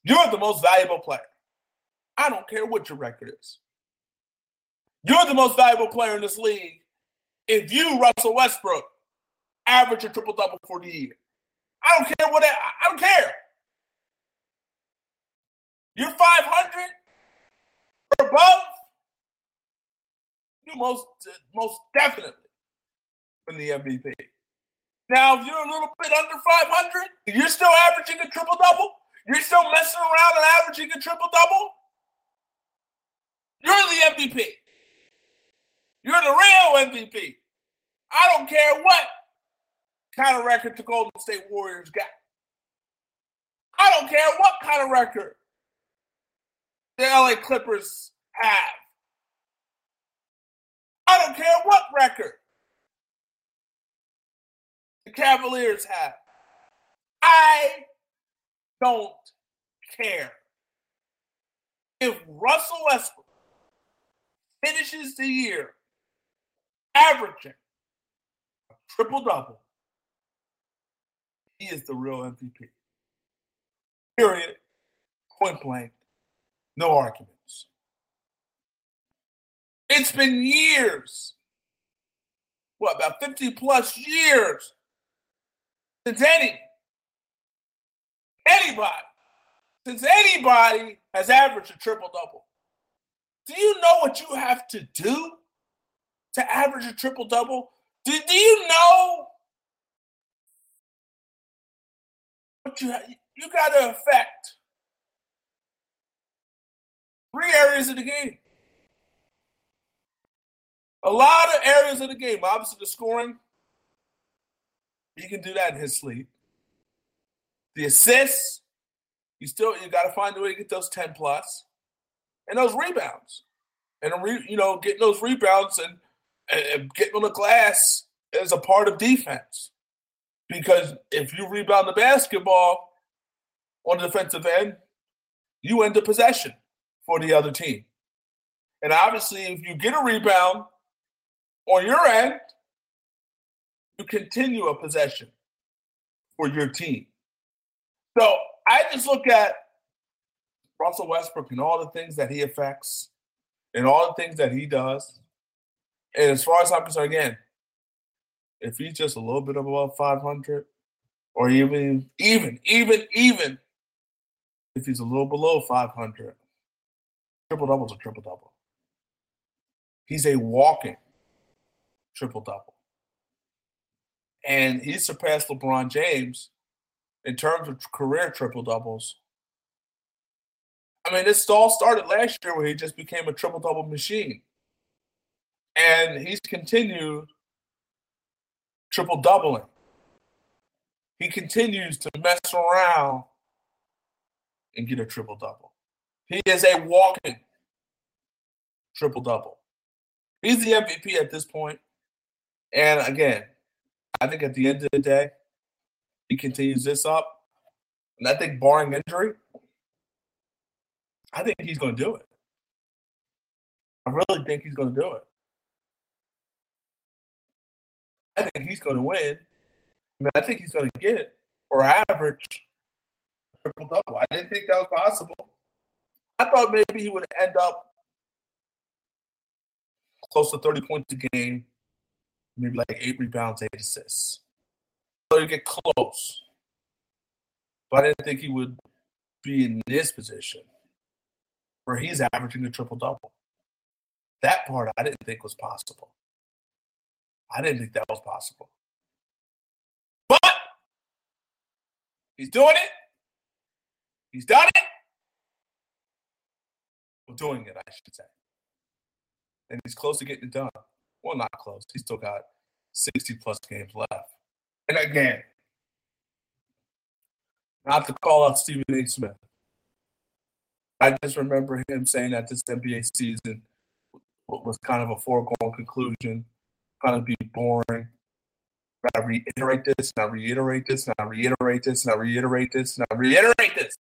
You're the most valuable player. I don't care what your record is. You're the most valuable player in this league if you, Russell Westbrook, average a triple double for the year. I don't care what I, I don't care. You're 500 or above. Most most definitely win the MVP. Now, if you're a little bit under 500, you're still averaging a triple double. You're still messing around and averaging a triple double. You're the MVP. You're the real MVP. I don't care what kind of record the Golden State Warriors got. I don't care what kind of record the LA Clippers have. I don't care what record the Cavaliers have. I don't care. If Russell Westbrook finishes the year averaging a triple double, he is the real MVP. Period. Point blank. No arguments. It's been years. What, about 50 plus years since any, anybody, since anybody has averaged a triple double. Do you know what you have to do to average a triple double? Do, do you know what you you got to affect three areas of the game? A lot of areas of the game. Obviously, the scoring. He can do that in his sleep. The assists, you still you got to find a way to get those ten plus, and those rebounds, and re, you know getting those rebounds and, and getting on the glass is a part of defense. Because if you rebound the basketball on the defensive end, you end the possession for the other team. And obviously, if you get a rebound on your end, you continue a possession for your team. So I just look at Russell Westbrook and all the things that he affects and all the things that he does. And as far as I'm concerned, again, if he's just a little bit above 500, or even, even, even, even if he's a little below 500, triple double's a triple double. He's a walking triple double. And he surpassed LeBron James in terms of career triple doubles. I mean, this all started last year where he just became a triple double machine. And he's continued triple doubling. He continues to mess around and get a triple double. He is a walking triple double. He's the MVP at this point. And again, I think at the end of the day, he continues this up. And I think, barring injury, I think he's going to do it. I really think he's going to do it. I think he's going to win. I mean, I think he's going to get or average triple double. I didn't think that was possible. I thought maybe he would end up close to 30 points a game, maybe like eight rebounds, eight assists. So you get close. But I didn't think he would be in this position where he's averaging a triple double. That part I didn't think was possible. I didn't think that was possible. But he's doing it. He's done it. Well, doing it, I should say. And he's close to getting it done. Well, not close. He's still got 60 plus games left. And again, not to call out Stephen A. Smith. I just remember him saying that this NBA season was kind of a foregone conclusion kind of be boring. I reiterate this, and I reiterate this, and I reiterate this, and I reiterate this, and I reiterate this.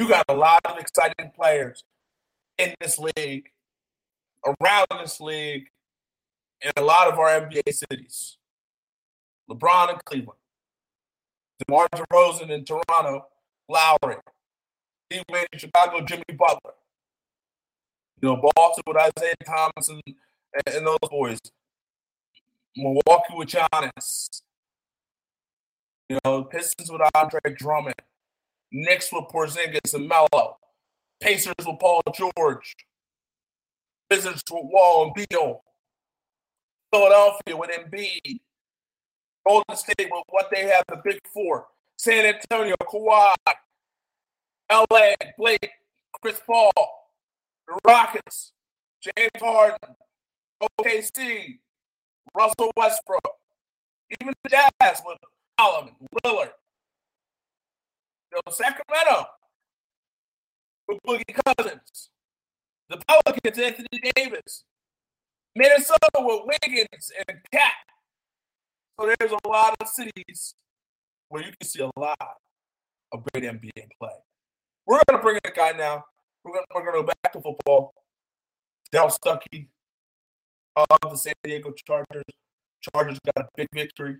You got a lot of exciting players in this league, around this league, in a lot of our NBA cities. LeBron in Cleveland, DeMar DeRozan in Toronto, Lowry, D Wade in Chicago, Jimmy Butler. You know, Boston with Isaiah Thomas and, and those boys. Milwaukee with Giannis. You know, Pistons with Andre Drummond. Knicks with Porzingis and Melo. Pacers with Paul George. Wizards with Wall and Beal. Philadelphia with Embiid. Golden State with what they have, the big four. San Antonio, Kawhi. LA, Blake, Chris Paul. The Rockets, James Harden. OKC, Russell Westbrook. Even the Jazz with Solomon, Lillard. You know, Sacramento with Boogie Cousins. The Pelicans, Anthony Davis. Minnesota with Wiggins and Cat. So there's a lot of cities where you can see a lot of great NBA play. We're going to bring in a guy now. We're going we're to go back to football. Darrell Stuckey of the San Diego Chargers. Chargers got a big victory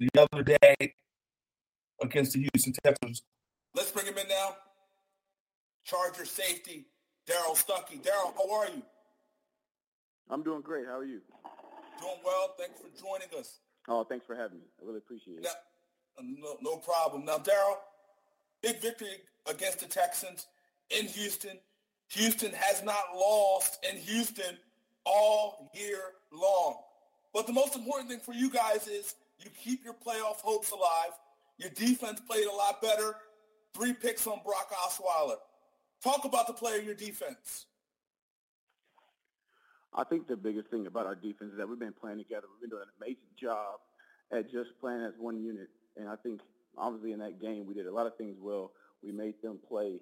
the other day against the Houston Texans. Let's bring him in now. Charger safety, Darrell Stuckey. Darrell, how are you? I'm doing great. How are you? Doing well. Thanks for joining us. Oh, thanks for having me. I really appreciate it. Now, no, no problem. Now, Darrell, big victory against the Texans in Houston. Houston has not lost in Houston all year long. But the most important thing for you guys is you keep your playoff hopes alive. Your defense played a lot better. Three picks on Brock Osweiler. Talk about the play of your defense. I think the biggest thing about our defense is that we've been playing together. We've been doing an amazing job at just playing as one unit. And I think obviously in that game we did a lot of things well. We made them play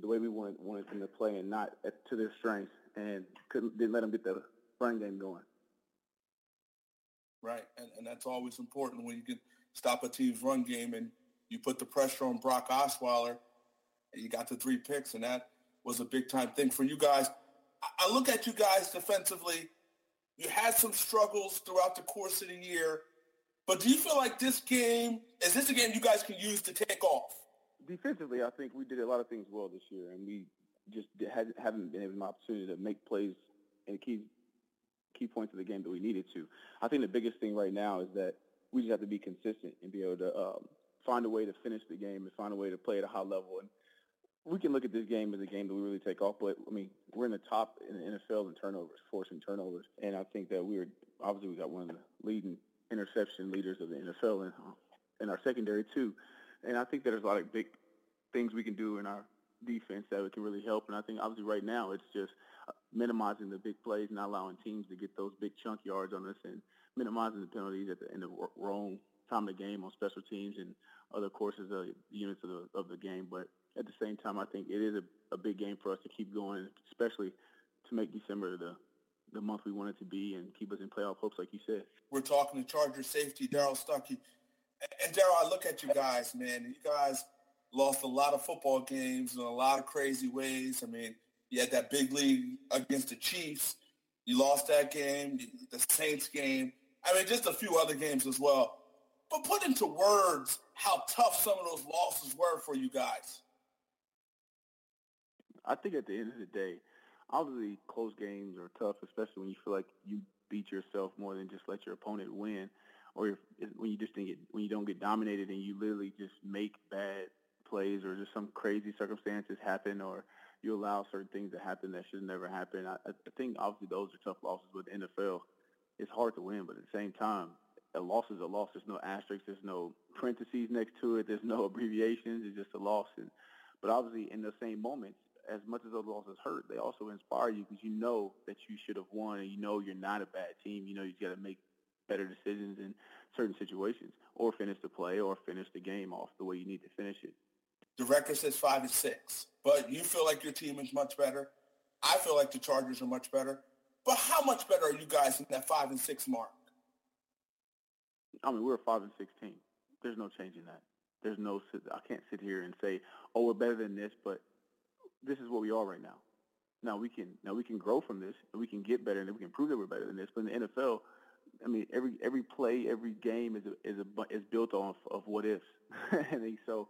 the way we wanted wanted them to play and not at, to their strengths and couldn't didn't let them get the run game going. Right, and, and that's always important when you can stop a team's run game and you put the pressure on Brock Osweiler and you got the three picks and that was a big time thing for you guys. I look at you guys defensively. You had some struggles throughout the course of the year, but do you feel like this game is this a game you guys can use to take off? Defensively, I think we did a lot of things well this year, and we just haven't been able an opportunity to make plays and key key points of the game that we needed to. I think the biggest thing right now is that we just have to be consistent and be able to um, find a way to finish the game and find a way to play at a high level. And we can look at this game as a game that we really take off, but I mean, we're in the top in the NFL in turnovers, forcing turnovers, and I think that we are obviously we got one of the leading interception leaders of the NFL in, in our secondary too, and I think that there's a lot of big things we can do in our defense that we can really help. And I think obviously right now it's just uh, minimizing the big plays, not allowing teams to get those big chunk yards on us, and minimizing the penalties at the end of wrong time of the game on special teams and other courses of units of the of the game. But at the same time, I think it is a, a big game for us to keep going, especially to make December the the month we want it to be and keep us in playoff hopes, like you said. We're talking to Charger safety Darrell Stuckey. And Darrell, I look at you guys, man. You guys lost a lot of football games in a lot of crazy ways. I mean, you had that big league against the Chiefs. You lost that game, the Saints game. I mean, just a few other games as well. But put into words how tough some of those losses were for you guys. I think at the end of the day, obviously close games are tough, especially when you feel like you beat yourself more than just let your opponent win, or if, when you just think it, when you don't get dominated and you literally just make bad plays or just some crazy circumstances happen or you allow certain things to happen that should never happen. I, I think obviously those are tough losses with the NFL. It's hard to win, but at the same time, a loss is a loss. There's no asterisks. There's no parentheses next to it. There's no abbreviations. It's just a loss. And, but obviously, in the same moments, as much as those losses hurt, they also inspire you because you know that you should have won and you know you're not a bad team. You know you got to make better decisions in certain situations or finish the play or finish the game off the way you need to finish it. The record says five and six, but you feel like your team is much better. I feel like the Chargers are much better. But how much better are you guys in that five and six mark? I mean, we're a five and six team. There's no changing that. There's no. I can't sit here and say, "Oh, we're better than this," but this is what we are right now. Now we can now we can grow from this and we can get better and we can prove that we're better than this. But in the NFL, I mean, every every play, every game is a, is a is built off of what ifs, and so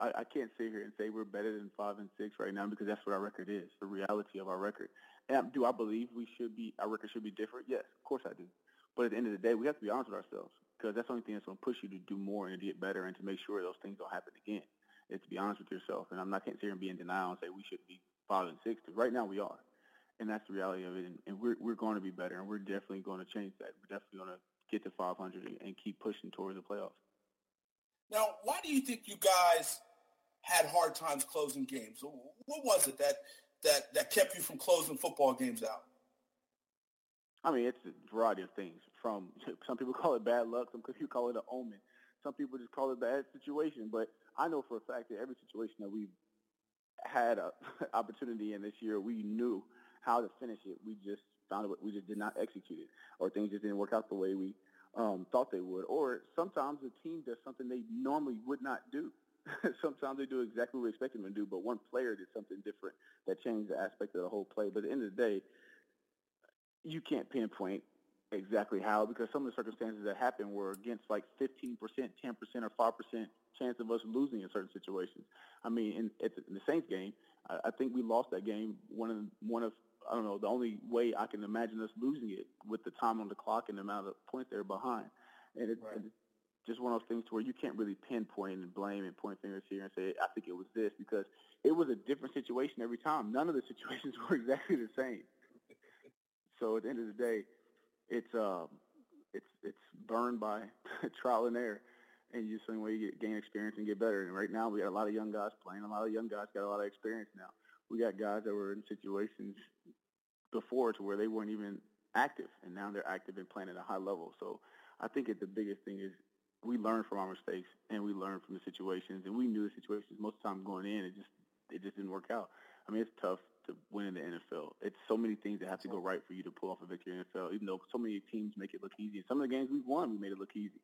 I, I can't sit here and say we're better than five and six right now because that's what our record is, the reality of our record. And do I believe we should be our record should be different? Yes, of course I do. But at the end of the day, we have to be honest with ourselves because that's the only thing that's going to push you to do more and to get better and to make sure those things don't happen again. Is to be honest with yourself. And I'm not can't sit here and be in denial and say we should be five and six because right now we are, and that's the reality of it. And, and we're we're going to be better, and we're definitely going to change that. We're definitely going to get to 500 and, and keep pushing towards the playoffs. Now, why do you think you guys had hard times closing games? What was it that that that kept you from closing football games out? I mean, it's a variety of things. From some people call it bad luck, some people call it an omen, some people just call it a bad situation. But I know for a fact that every situation that we've had an opportunity in this year, we knew how to finish it. We just found it. We just did not execute it, or things just didn't work out the way we um, thought they would. Or sometimes the team does something they normally would not do. sometimes they do exactly what we expect them to do, but one player did something different that changed the aspect of the whole play. But at the end of the day, you can't pinpoint exactly how because some of the circumstances that happened were against like 15%, 10% or 5% chance of us losing in certain situations. I mean, in, in the Saints game, I, I think we lost that game. One of one of I don't know the only way I can imagine us losing it with the time on the clock and the amount of points they're behind, and it's, right. it's just one of those things to where you can't really pinpoint and blame and point fingers here and say I think it was this because it was a different situation every time. None of the situations were exactly the same. So at the end of the day, it's um, it's it's burned by trial and error, and you just way you get, gain experience and get better. And right now, we got a lot of young guys playing. A lot of young guys got a lot of experience now. We got guys that were in situations before to where they weren't even active, and now they're active and playing at a high level. So I think it, the biggest thing is we learn from our mistakes and we learn from the situations, and we knew the situations most of the time going in. It just it just didn't work out. I mean, it's tough to win in the NFL. It's so many things that have to go right for you to pull off a victory in the NFL, even though so many teams make it look easy. some of the games we've won, we made it look easy.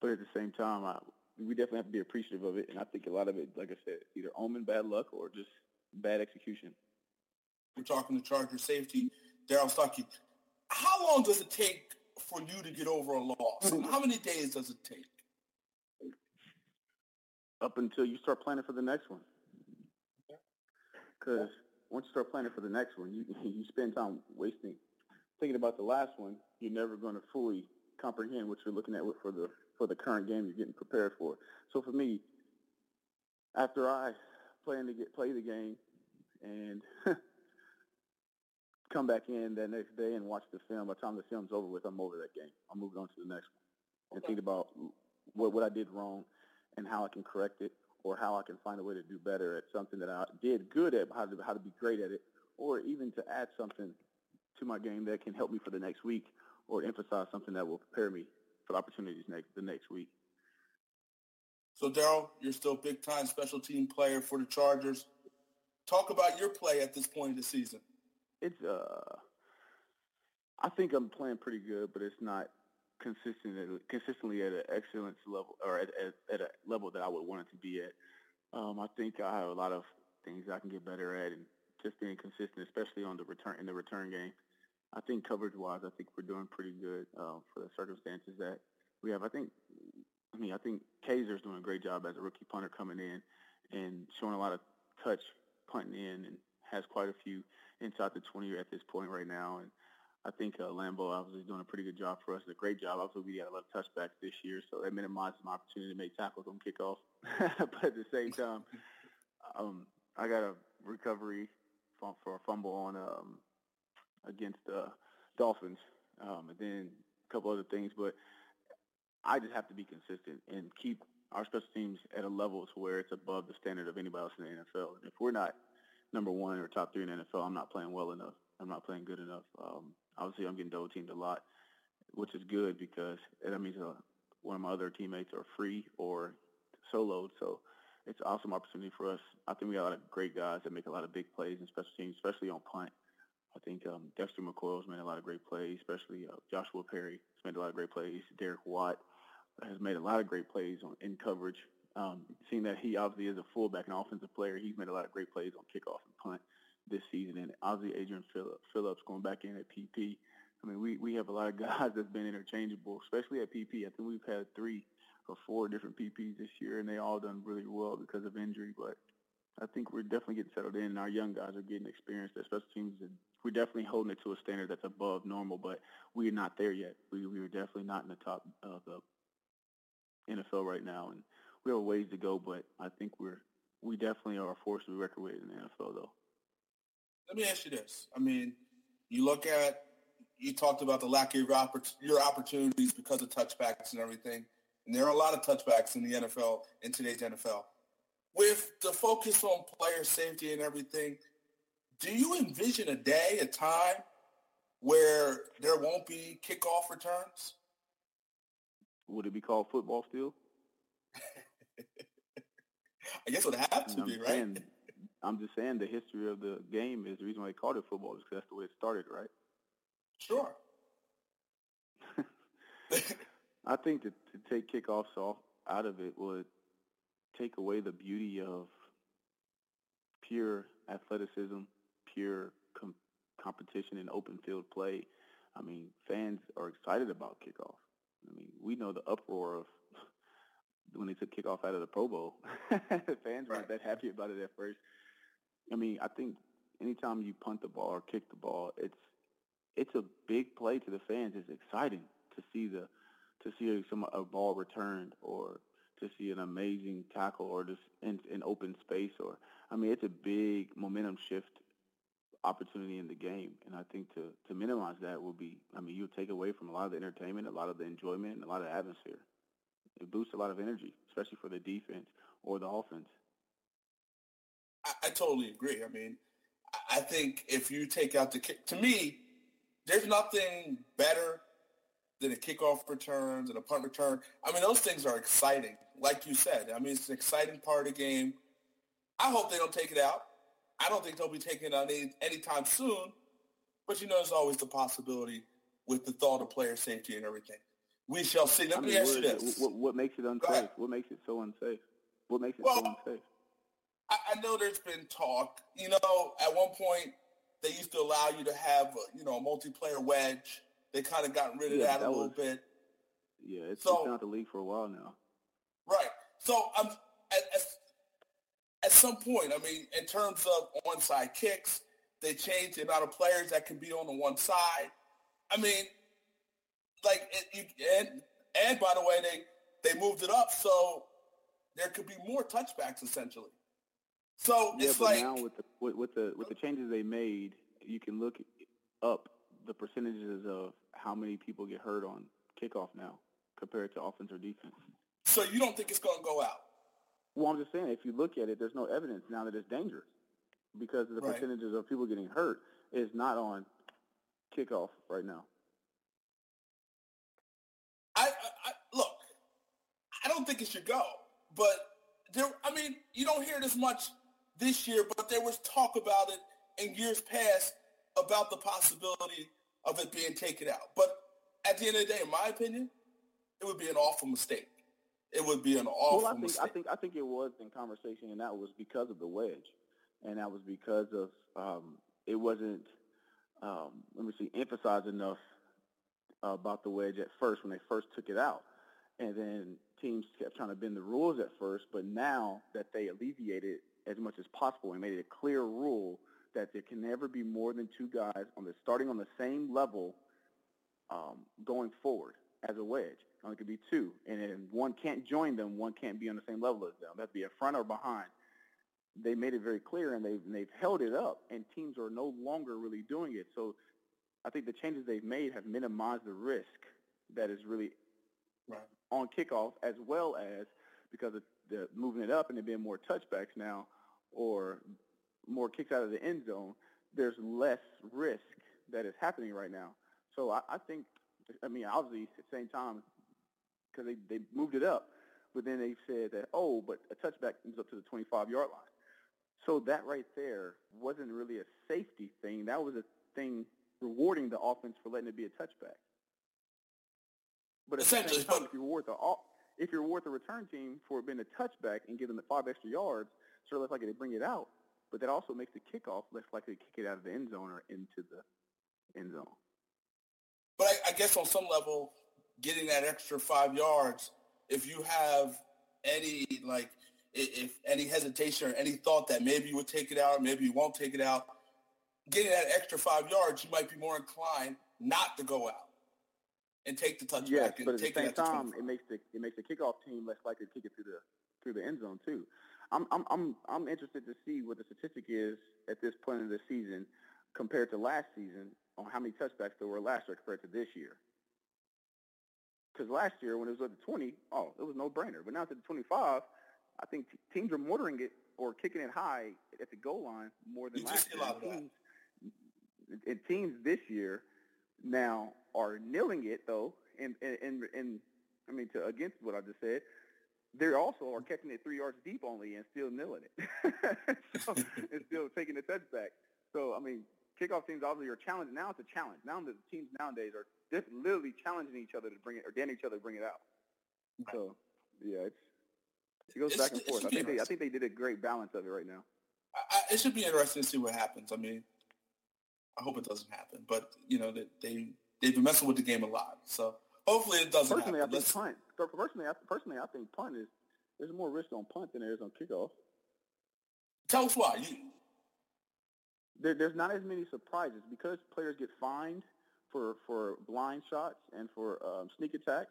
But at the same time, I, we definitely have to be appreciative of it. And I think a lot of it, like I said, either omen bad luck or just bad execution. We're talking to Charger safety, Darrell Stuckey. How long does it take for you to get over a loss? How many days does it take? Up until you start planning for the next one. Because once you start planning for the next one, you you spend time wasting thinking about the last one. You're never going to fully comprehend what you're looking at for the for the current game you're getting prepared for. So for me, after I plan to get play the game and come back in that next day and watch the film, by the time the film's over with, I'm over that game. I'm moving on to the next one and think about what what I did wrong and how I can correct it or how I can find a way to do better at something that I did good at, how to, how to be great at it, or even to add something to my game that can help me for the next week or emphasize something that will prepare me for the opportunities next the next week. So, Darrell, you're still big time special team player for the Chargers. Talk about your play at this point in the season. It's uh, I think I'm playing pretty good, but it's not consistently consistently at an excellence level or at, at, at, a level that I would want it to be at. Um, I think I have a lot of things I can get better at, and just being consistent, especially on the return in the return game. I think coverage wise, I think we're doing pretty good uh, for the circumstances that we have. I think, I mean, I think Kaser's doing a great job as a rookie punter coming in and showing a lot of touch punting in and has quite a few inside the 20 at this point right now. And I think uh, Lambo obviously is doing a pretty good job for us. A great job. Obviously, we got a lot of touchbacks this year, so that minimizes my opportunity to make tackles on kickoff. but at the same time, um, I got a recovery for, for a fumble on um, against the uh, Dolphins, um, and then a couple other things. But I just have to be consistent and keep our special teams at a level to where it's above the standard of anybody else in the NFL. And if we're not number one or top three in the NFL, I'm not playing well enough. I'm not playing good enough. Um, obviously I'm getting double teamed a lot, which is good because that means uh, one of my other teammates are free or soloed. So it's an awesome opportunity for us. I think we got a lot of great guys that make a lot of big plays in special teams, especially on punt. I think um, Dexter McCoil's made a lot of great plays, especially uh, Joshua Perry has made a lot of great plays. Derek Watt has made a lot of great plays on in coverage. Um, seeing that he obviously is a fullback and offensive player, he's made a lot of great plays on kickoff and punt this season. And obviously Adrian Phillips going back in at PP I mean, we, we have a lot of guys that's been interchangeable, especially at PP. I think we've had three or four different PPs this year, and they all done really well because of injury. But I think we're definitely getting settled in, and our young guys are getting experience at special teams, we're definitely holding it to a standard that's above normal. But we're not there yet. We we are definitely not in the top of the NFL right now, and we have a ways to go. But I think we're we definitely are a force to be reckoned with in the NFL, though. Let me ask you this. I mean, you look at you talked about the lack of your, oppor- your opportunities because of touchbacks and everything. And there are a lot of touchbacks in the NFL, in today's NFL. With the focus on player safety and everything, do you envision a day, a time where there won't be kickoff returns? Would it be called football still? I guess it would have to I'm be, right? I'm just saying the history of the game is the reason why they called it football is because that's the way it started, right? Sure. I think that to take kickoffs off out of it would take away the beauty of pure athleticism, pure com- competition and open field play. I mean, fans are excited about kickoff. I mean, we know the uproar of when they took kickoff out of the Pro Bowl. fans weren't that happy about it at first. I mean, I think anytime you punt the ball or kick the ball, it's it's a big play to the fans. It's exciting to see the to see some a ball returned or to see an amazing tackle or just in, in open space or I mean it's a big momentum shift opportunity in the game and I think to to minimize that will be I mean you'll take away from a lot of the entertainment, a lot of the enjoyment and a lot of the atmosphere. It boosts a lot of energy, especially for the defense or the offense. I, totally agree. I mean, I- think if you take out the kick, to me, there's nothing better than a kickoff returns and a punt return. I mean, those things are exciting. Like you said, I mean, it's an exciting part of the game. I hope they don't take it out. I don't think they'll be taking it out any anytime soon. But you know, there's always the possibility with the thought of player safety and everything. We shall see. Let I me mean, ask you what, is it- this. what, what makes it unsafe? What makes it so unsafe? What makes it so unsafe? I, I know there's been talk. You know, at one point they used to allow you to have, a, you know, a multiplayer wedge. They kind of gotten rid of Yeah, that, a that little was- bit. Yeah, it's, so- been out the league for a while now. Right. So um, at, at, at some point, I mean, in terms of onside kicks, they changed the amount of players that can be on the one side. I mean, like, it, you, and and by the way, they they moved it up so there could be more touchbacks essentially. So Yeah, it's but like now with the with, with the with the changes they made, you can look up the percentages of how many people get hurt on kickoff now compared to offense or defense. so you don't think it's going to go out. Well, I'm just saying, if you look at it, there's no evidence now that it's dangerous because the Right. percentages of people getting hurt is not on kickoff right now. I, I, I look. I don't think it should go, but there. I mean, you don't hear it as much this year, but there was talk about it in years past about the possibility of it being taken out. But at the end of the day, in my opinion, it would be an awful mistake. It would be an awful well, I think mistake. I think I think it was in conversation, and that was because of the wedge, and that was because of um, it wasn't um, let me see emphasized enough about the wedge at first when they first took it out, and then teams kept trying to bend the rules at first, but now that they alleviated as much as possible and made it a clear rule that there can never be more than two guys on the starting on the same level um, going forward as a wedge. Only could be two, and then one can't join them. One can't be on the same level as them. That'd be a front or behind. They made it very clear, and they've and they've held it up, and teams are no longer really doing it. So, I think the changes they've made have minimized the risk that is really right. on kickoff, as well as because of the moving it up and there being more touchbacks now, or more kicks out of the end zone. There's less risk that is happening right now. So I, I think, I mean, obviously at the same time, because they, they moved it up, but then they said that, oh, but a touchback comes up to the 25-yard line. So that right there wasn't really a safety thing. That was a thing rewarding the offense for letting it be a touchback. But at the same Essentially, time, if you reward the if you reward the return team for it being a touchback and give them the five extra yards, sure less likely to bring it out. But that also makes the kickoff less likely to kick it out of the end zone or into the end zone. But I, I guess on some level, getting that extra five yards, if you have any like if any hesitation or any thought that maybe you would take it out, maybe you won't take it out, getting that extra five yards, you might be more inclined not to go out and take the touchback. Yes, but at the take same it at the time, it makes the it makes the kickoff team less likely to kick it through the through the end zone too. I'm I'm I'm I'm interested to see what the statistic is at this point in the season compared to last season on how many touchbacks there were last year compared to this year. Because last year when it was at the 20, oh, it was no brainer. But now it's at the 25, I think t- teams are mortaring it or kicking it high at the goal line more than You last year. teams, and teams this year now are nailing it though, and and and, and I mean to against what I just said, they also are catching it three yards deep only and still nailing it, so, and still taking the touchback. So I mean, kickoff teams obviously are challenging. Now it's a challenge. Now the teams nowadays are just literally challenging each other to bring it or daring each other to bring it out. So yeah, it's it goes back and forth. I think they I think they did a great balance of it right now. I, I, it should be interesting to see what happens. I mean, I hope it doesn't happen, but you know they, they they've been messing with the game a lot, so hopefully it doesn't Personally, I think punt. so Personally, I, personally, I think punt is there's more risk on punt than there is on kickoff. tell us why. You, There, there's not as many surprises because players get fined for for blind shots and for um, sneak attacks.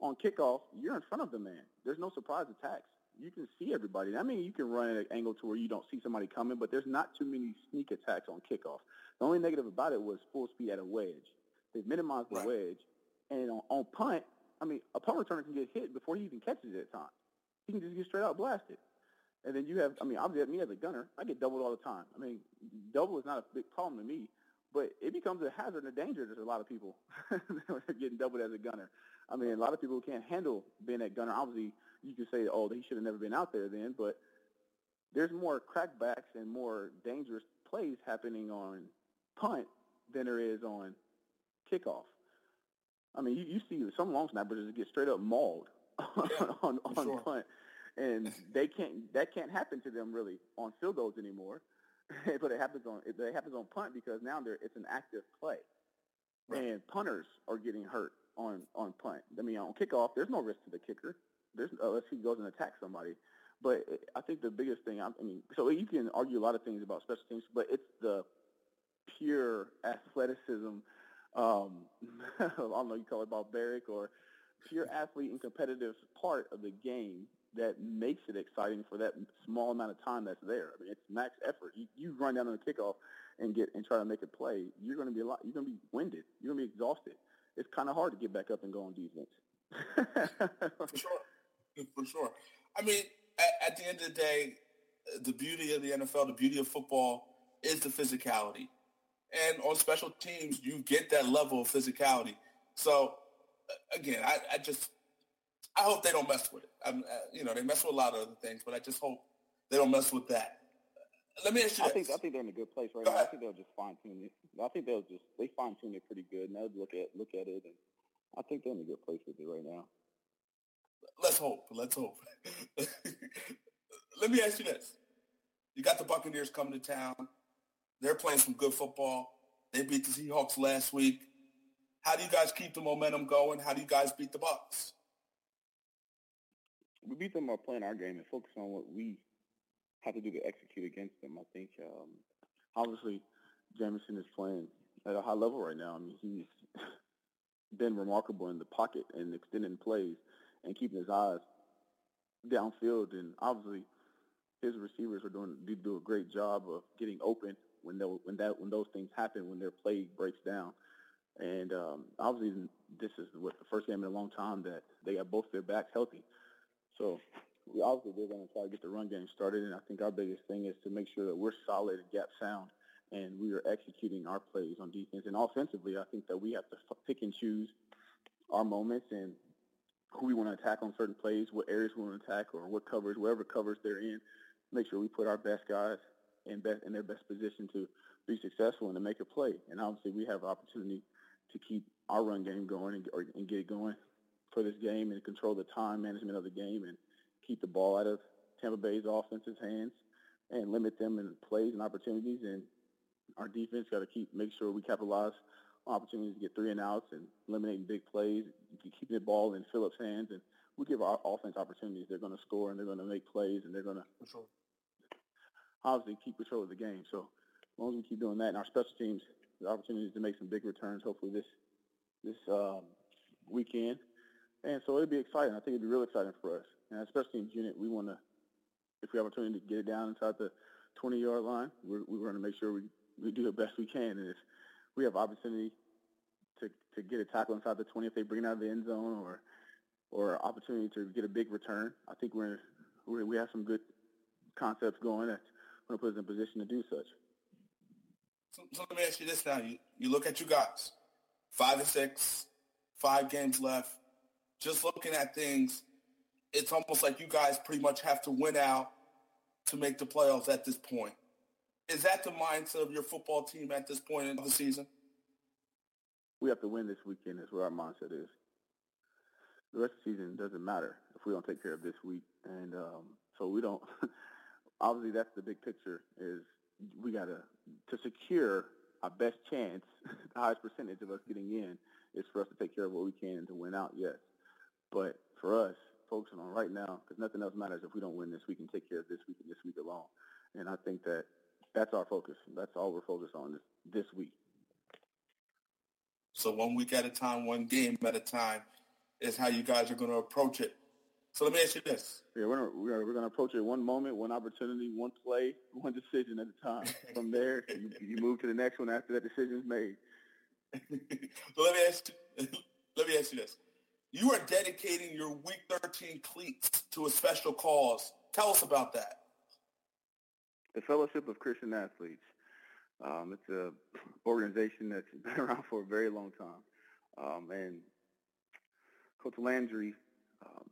On kickoff, you're in front of the man. There's no surprise attacks. You can see everybody. I mean, you can run at an angle to where you don't see somebody coming, but there's not too many sneak attacks on kickoff. The only negative about it was full speed at a wedge. They've minimized the Right. wedge. And on, on punt, I mean, a punt returner can get hit before he even catches it at times. He can just get straight out blasted. And then you have, I mean, obviously, me as a gunner, I get doubled all the time. I mean, double is not a big problem to me, but it becomes a hazard and a danger to a lot of people when they're getting doubled as a gunner. I mean, a lot of people can't handle being a gunner. Obviously, you can say, oh, he should have never been out there then, but there's more crackbacks and more dangerous plays happening on punt than there is on kickoff. I mean, you, you see some long snappers just get straight up mauled Yeah, on, on sure. punt, and they can't. That can't happen to them really on field goals anymore. but it happens on it, it happens on punt because now they're, it's an active play, Right. and punters are getting hurt on on punt. I mean, on kickoff, there's no risk to the kicker. There's unless he goes and attacks somebody. But I think the biggest thing, I mean, so you can argue a lot of things about special teams, but it's the pure athleticism. Um, I don't know, you call it barbaric or pure athlete and competitive part of the game that makes it exciting for that small amount of time that's there. I mean, it's max effort. You, you run down on the kickoff and get and try to make a play. You're going to be a lot. You're going to be winded. You're going to be exhausted. It's kind of hard to get back up and go on defense. For sure. For sure. I mean, at, at the end of the day, the beauty of the NFL, the beauty of football is the physicality. And on special teams, you get that level of physicality. So, uh, again, I, I just, I hope they don't mess with it. I'm, uh, you know, they mess with a lot of other things, but I just hope they don't mess with that. Let me ask you I this. think I think they're in a good place right Go now. I think they'll just fine tune it. I think they'll just they fine tune it pretty good, and they'll look at look at it, and I think they're in a good place with it right now. Let's hope. Let's hope. Let me ask you this. You got the Buccaneers coming to town. They're playing some good football. They beat the Seahawks last week. How do you guys keep the momentum going? How do you guys beat the Bucks? we beat them by playing our game and focus on what we have to do to execute against them. I think um, obviously Jamison is playing at a high level right now. I mean, he's been remarkable in the pocket and extending plays and keeping his eyes downfield. And obviously, his receivers are doing do, do a great job of getting open when they, when that when those things happen when their play breaks down. And um, obviously, this is what the first game in a long time that they got both their backs healthy. So we obviously they're going to try to get the run game started, and I think our biggest thing is to make sure that we're solid and gap sound, and we are executing our plays on defense. And offensively, I think that we have to pick and choose our moments and who we want to attack on certain plays, what areas we want to attack, or what covers, wherever covers they're in. Make sure we put our best guys in best in their best position to be successful and to make a play. And obviously, we have opportunity to keep our run game going and, or, and get it going for this game and control the time management of the game and keep the ball out of Tampa Bay's offense's hands and limit them in plays and opportunities. And our defense got to keep make sure we capitalize opportunities to get three and outs and eliminating big plays, keeping the ball in Philip's hands, and we give our offense opportunities. They're going to score and they're going to make plays and they're going to. Obviously keep control of the game. So as long as we keep doing that, and our special teams, the opportunities to make some big returns, hopefully this this um, weekend. And so it'll be exciting. I think it'll be real exciting for us. And especially in unit, we want to, if we have opportunity to get it down inside the 20-yard line, we're, we're going to make sure we, we do the best we can. And if we have opportunity to, to get a tackle inside the 20, if they bring it out of the end zone or or opportunity to get a big return, I think we're, we're we have some good concepts going that's going to put us in position to do such. So, so let me ask you this now. You, you look at you guys, five and six, five games left. Just looking at things, it's almost like you guys pretty much have to win out to make the playoffs at this point. Is that the mindset of your football team at this point in the season? We have to win this weekend is where our mindset is. The rest of the season doesn't matter if we don't take care of this week. And um, so we don't, obviously that's the big picture is we got to, to secure our best chance, the highest percentage of us getting in is for us to take care of what we can and to win out, yes. But for us, focusing on right now, because nothing else matters if we don't win this week and take care of this week and this week alone. And I think that that's our focus. That's all we're focused on this, this week. So one week at a time, one game at a time is how you guys are going to approach it. So let me ask you this. Yeah, we're, we're, we're going to approach it one moment, one opportunity, one play, one decision at a time. From there, you, you move to the next one after that decision is made. so let me ask you, let me ask you this. You are dedicating your Week 13 cleats to a special cause. Tell us about that. The Fellowship of Christian Athletes. Um, it's an organization that's been around for a very long time. Um, and Coach Landry, um,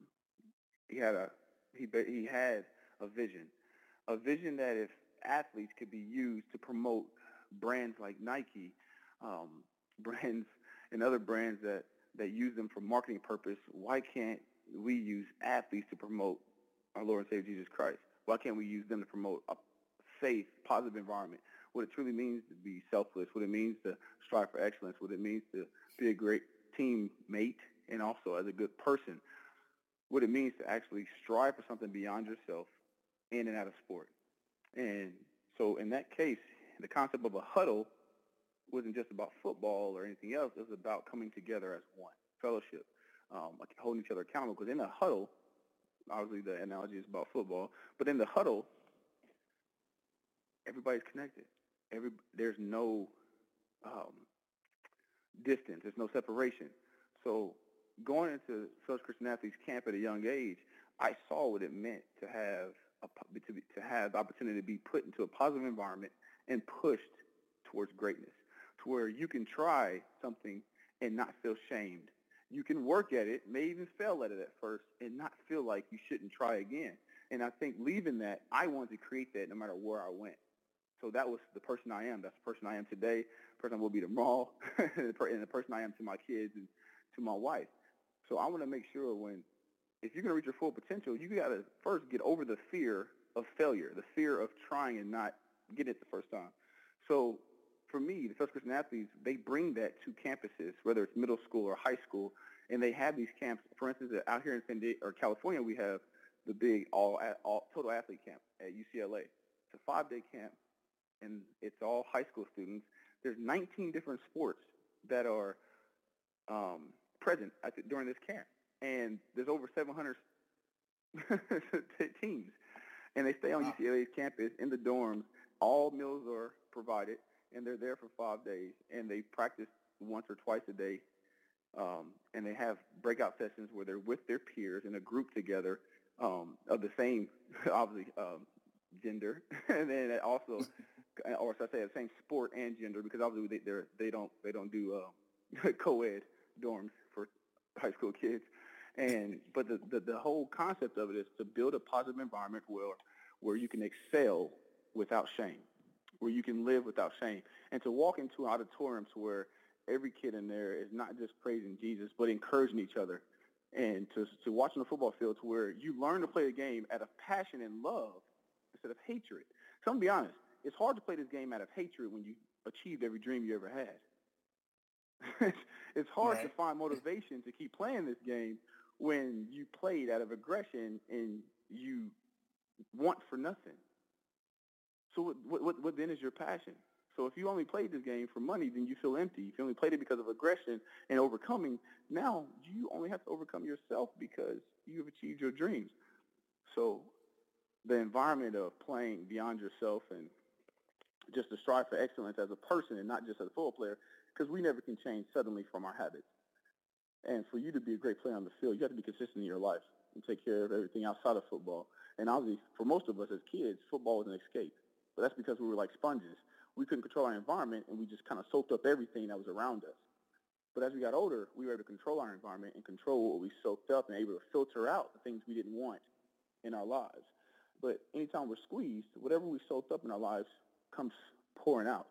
he had a he he had a vision, a vision that if athletes could be used to promote brands like Nike, um, brands and other brands that that use them for marketing purpose, why can't we use athletes to promote our Lord and Savior Jesus Christ? Why can't we use them to promote a safe, positive environment? What it truly means to be selfless, what it means to strive for excellence, what it means to be a great teammate, and also as a good person, what it means to actually strive for something beyond yourself in and out of sport. And so in that case, the concept of a huddle wasn't just about football or anything else. It was about coming together as one, fellowship, um, like holding each other accountable. Because in a huddle, obviously the analogy is about football, but in the huddle, everybody's connected. Every there's no um, distance. There's no separation. So going into Southern Christian Athletes Camp at a young age, I saw what it meant to have a, to, be, to have the opportunity to be put into a positive environment and pushed towards greatness, to where you can try something and not feel shamed. You can work at it, may even fail at it at first, and not feel like you shouldn't try again. And I think leaving that, I wanted to create that no matter where I went. So that was the person I am. That's the person I am today, the person I will be tomorrow, and the person I am to my kids and to my wife. So I want to make sure when, if you're going to reach your full potential, you got to first get over the fear of failure, the fear of trying and not getting it the first time. So for me, the First Christian Athletes, they bring that to campuses, whether it's middle school or high school, and they have these camps. For instance, out here in San Diego, or California, we have the big all, all total athlete camp at UCLA. It's a five-day camp, and it's all high school students. There's 19 different sports that are um, present the, during this camp, and there's over 700 teams, and they stay on wow. UCLA's campus in the dorms. All meals are provided, and they're there for five days, and they practice once or twice a day, um, and they have breakout sessions where they're with their peers in a group together um, of the same, obviously, um, gender, and then also, or should I say, the same sport and gender, because obviously they they don't they don't do uh, co-ed dorms high school kids. And but the, the, the whole concept of it is to build a positive environment where where you can excel without shame, where you can live without shame, and to walk into auditoriums where every kid in there is not just praising Jesus but encouraging each other, and to to watch on the football field to where you learn to play the game out of passion and love instead of hatred. So I'm gonna be honest, it's hard to play this game out of hatred when you achieved every dream you ever had. it's hard to find motivation to keep playing this game when you played out of aggression and you want for nothing. So what, what, what, what then is your passion? So if you only played this game for money, then you feel empty. If you only played it because of aggression and overcoming, now you only have to overcome yourself because you've achieved your dreams. So the environment of playing beyond yourself and just to strive for excellence as a person and not just as a football player, because we never can change suddenly from our habits. And for you to be a great player on the field, you have to be consistent in your life and take care of everything outside of football. And obviously, for most of us as kids, football was an escape. But that's because we were like sponges. We couldn't control our environment, and we just kind of soaked up everything that was around us. But as we got older, we were able to control our environment and control what we soaked up and able to filter out the things we didn't want in our lives. But anytime we're squeezed, whatever we soaked up in our lives comes pouring out.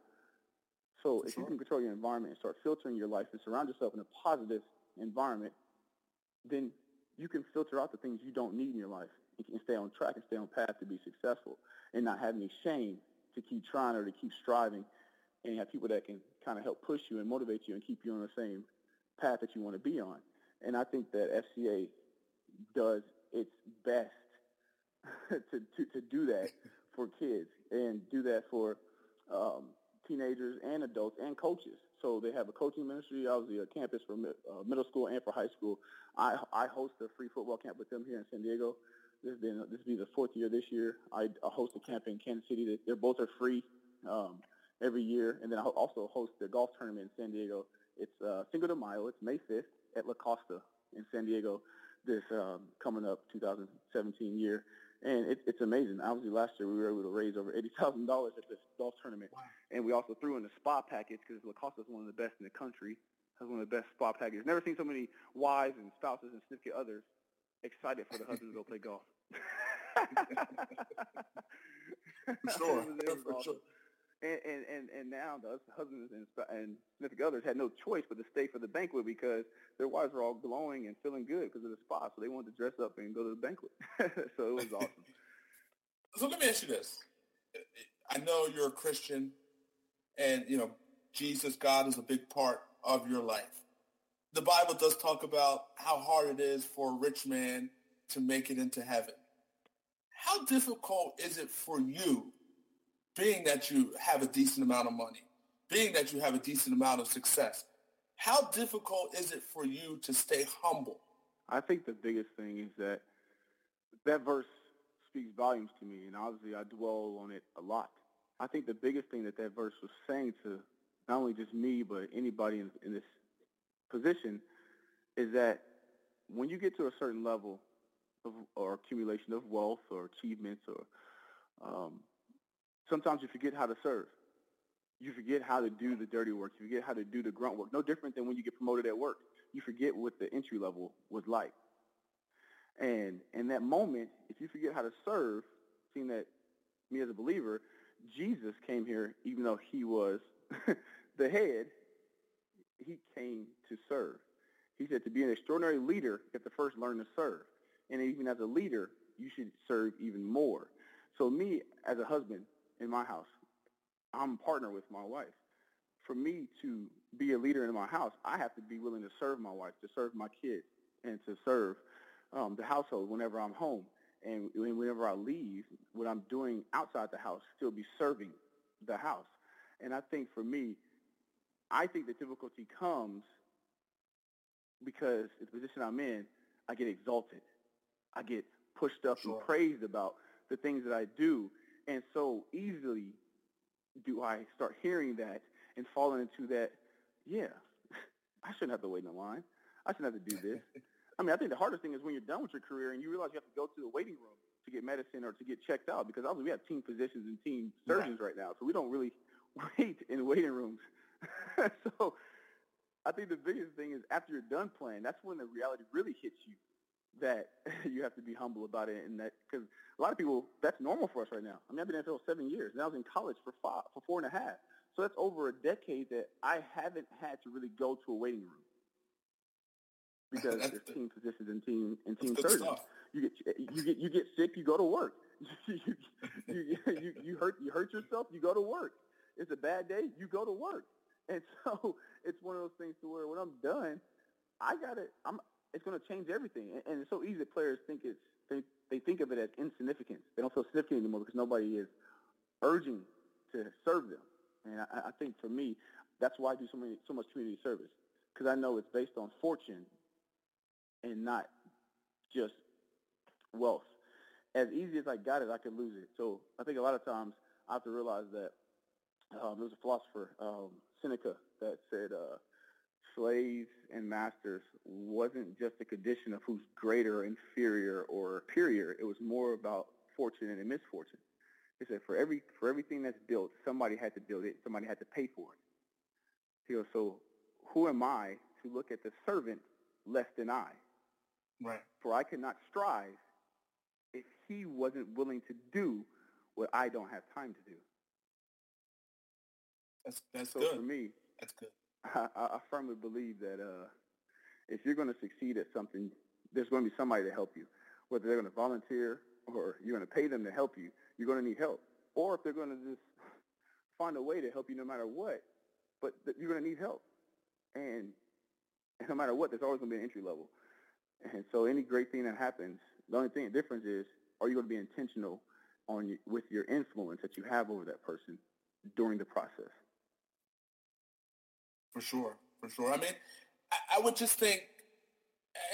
So if you can control your environment and start filtering your life and surround yourself in a positive environment, then you can filter out the things you don't need in your life and stay on track and stay on path to be successful and not have any shame to keep trying or to keep striving and have people that can kind of help push you and motivate you and keep you on the same path that you want to be on. And I think that FCA does its best to, to, to do that for kids and do that for um, teenagers and adults and coaches. So they have a coaching ministry, obviously a campus for uh, middle school and for high school. I, I host a free football camp with them here in San Diego. This has been this will be the fourth year this year. I, I host a camp in Kansas City. They're both are free um, every year, and then I also host the golf tournament in San Diego. It's uh, Cinco de Mayo. It's May 5th at La Costa in San Diego. This um, coming up 2017 year, and it, it's amazing. Obviously, last year we were able to raise over eighty thousand dollars at this golf tournament, and we also threw in a spa package because La Costa is one of the best in the country. Has one of the best spa packages. Never seen so many wives and spouses and significant others excited for the husband to go play golf. For sure. It was- it was For awesome. sure. And, and, and, now the husbands and, and significant others had no choice but to stay for the banquet because their wives were all glowing and feeling good because of the spa. So they wanted to dress up and go to the banquet. so it was awesome. So let me ask you this. I know you're a Christian and, you know, Jesus, God is a big part of your life. The Bible does talk about how hard it is for a rich man to make it into heaven. How difficult is it for you, being that you have a decent amount of money, being that you have a decent amount of success, how difficult is it for you to stay humble? I think the biggest thing is that that verse speaks volumes to me, and obviously I dwell on it a lot. I think the biggest thing that that verse was saying to not only just me, but anybody in, in this position is that when you get to a certain level of, or accumulation of wealth or achievements or um, sometimes you forget how to serve. You forget how to do the dirty work. You forget how to do the grunt work. No different than when you get promoted at work. You forget what the entry level was like. And in that moment, if you forget how to serve, seeing that me as a believer, Jesus came here, even though he was the head, he came to serve. He said to be an extraordinary leader, you have to first learn to serve. And even as a leader, you should serve even more. So me as a husband in my house, I'm a partner with my wife. For me to be a leader in my house, I have to be willing to serve my wife, to serve my kids, and to serve um, the household whenever I'm home. And whenever I leave, what I'm doing outside the house, still be serving the house. And I think for me, I think the difficulty comes because the position I'm in, I get exalted. I get pushed up Sure. and praised about the things that I do. And so easily do I start hearing that and falling into that, yeah, I shouldn't have to wait in the line. I shouldn't have to do this. I mean, I think the hardest thing is when you're done with your career and you realize you have to go to the waiting room to get medicine or to get checked out because obviously we have team physicians and team surgeons right, now. So we don't really wait in waiting rooms. so I think the biggest thing is after you're done playing, that's when the reality really hits you that you have to be humble about it and that because a lot of people that's normal for us right now. I mean, I've been in the NFL seven years and I was in college for five for four and a half. So that's over a decade that I haven't had to really go to a waiting room because there's team physicians and team and team surgeons. stuff. You get you get you get sick, you go to work. you, you, you, you hurt you hurt yourself, you go to work. It's a bad day, you go to work. And so it's one of those things to where when I'm done, I got it. I'm. It's going to change everything. And, it's so easy that players think it's they they think of it as insignificant. They don't feel significant anymore because nobody is urging to serve them. And I, I think for me, that's why I do so many so much community service because I know it's based on fortune and not just wealth. As easy as I got it, I can lose it. So I think a lot of times I have to realize that um, there was a philosopher, um, Seneca, that said uh, slaves and masters wasn't just a condition of who's greater, inferior, or superior. It was more about fortune and misfortune. He said for every for everything that's built, somebody had to build it, somebody had to pay for it. He goes, so who am I to look at the servant less than I? Right. For I cannot strive if he wasn't willing to do what I don't have time to do. That's that's so good. for me, That's good. I, I firmly believe that uh, if you're going to succeed at something, there's going to be somebody to help you. Whether they're going to volunteer or you're going to pay them to help you, you're going to need help. Or if they're going to just find a way to help you no matter what, but you're going to need help. And, and no matter what, there's always going to be an entry level. And so any great thing that happens, the only thing the difference is, are you going to be intentional on with your influence that you have over that person during the process? For sure, for sure. I mean, I, I would just think,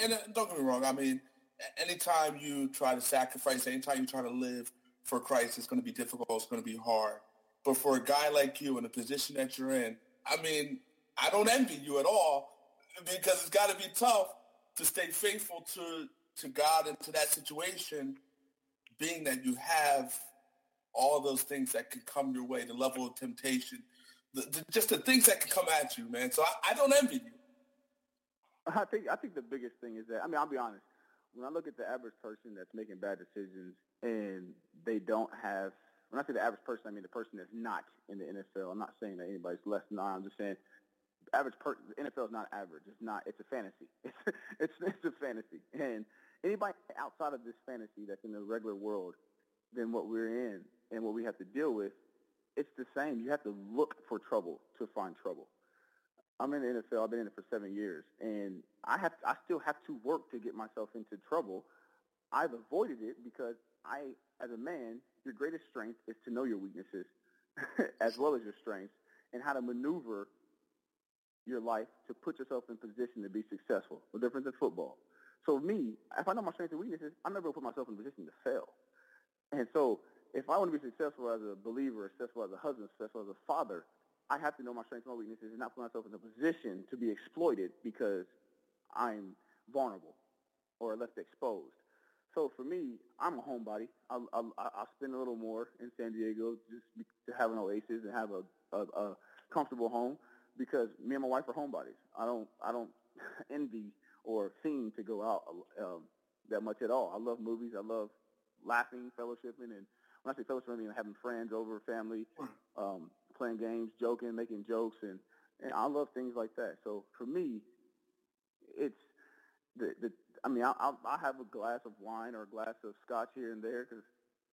and uh, don't get me wrong. I mean, anytime you try to sacrifice, anytime you try to live for Christ, it's going to be difficult. It's going to be hard. But for a guy like you in the position that you're in, I mean, I don't envy you at all because it's got to be tough to stay faithful to to God and to that situation, being that you have all those things that can come your way, the level of temptation, the, just the things that can come at you, man. So I, I don't envy you. I think I think the biggest thing is that I mean I'll be honest. When I look at the average person that's making bad decisions and they don't have when I say the average person, I mean the person that's not in the NFL. I'm not saying that anybody's less than. I'm just saying average per the NFL is not average. It's not. It's a fantasy. It's it's it's a fantasy. And anybody outside of this fantasy that's in the regular world than what we're in and what we have to deal with, it's the same. You have to look for trouble to find trouble. I'm in the NFL. I've been in it for seven years, and I have I still have to work to get myself into trouble. I've avoided it because I, as a man, your greatest strength is to know your weaknesses as well as your strengths and how to maneuver your life to put yourself in position to be successful. No different than football. So me, if I know my strengths and weaknesses, I'm never going to put myself in a position to fail. And so if I want to be successful as a believer, successful as a husband, successful as a father, I have to know my strengths and my weaknesses and not put myself in a position to be exploited because I'm vulnerable or left exposed. So for me, I'm a homebody. I, I, I spend a little more in San Diego just to have an oasis and have a, a, a comfortable home because me and my wife are homebodies. I don't I don't envy or seem to go out um, that much at all. I love movies. I love laughing, fellowshipping, and when I say fellowshipping, I mean having friends over, family, um, playing games, joking, making jokes, and and I love things like that. So for me, it's the the. I mean, I I I have a glass of wine or a glass of scotch here and there, cause,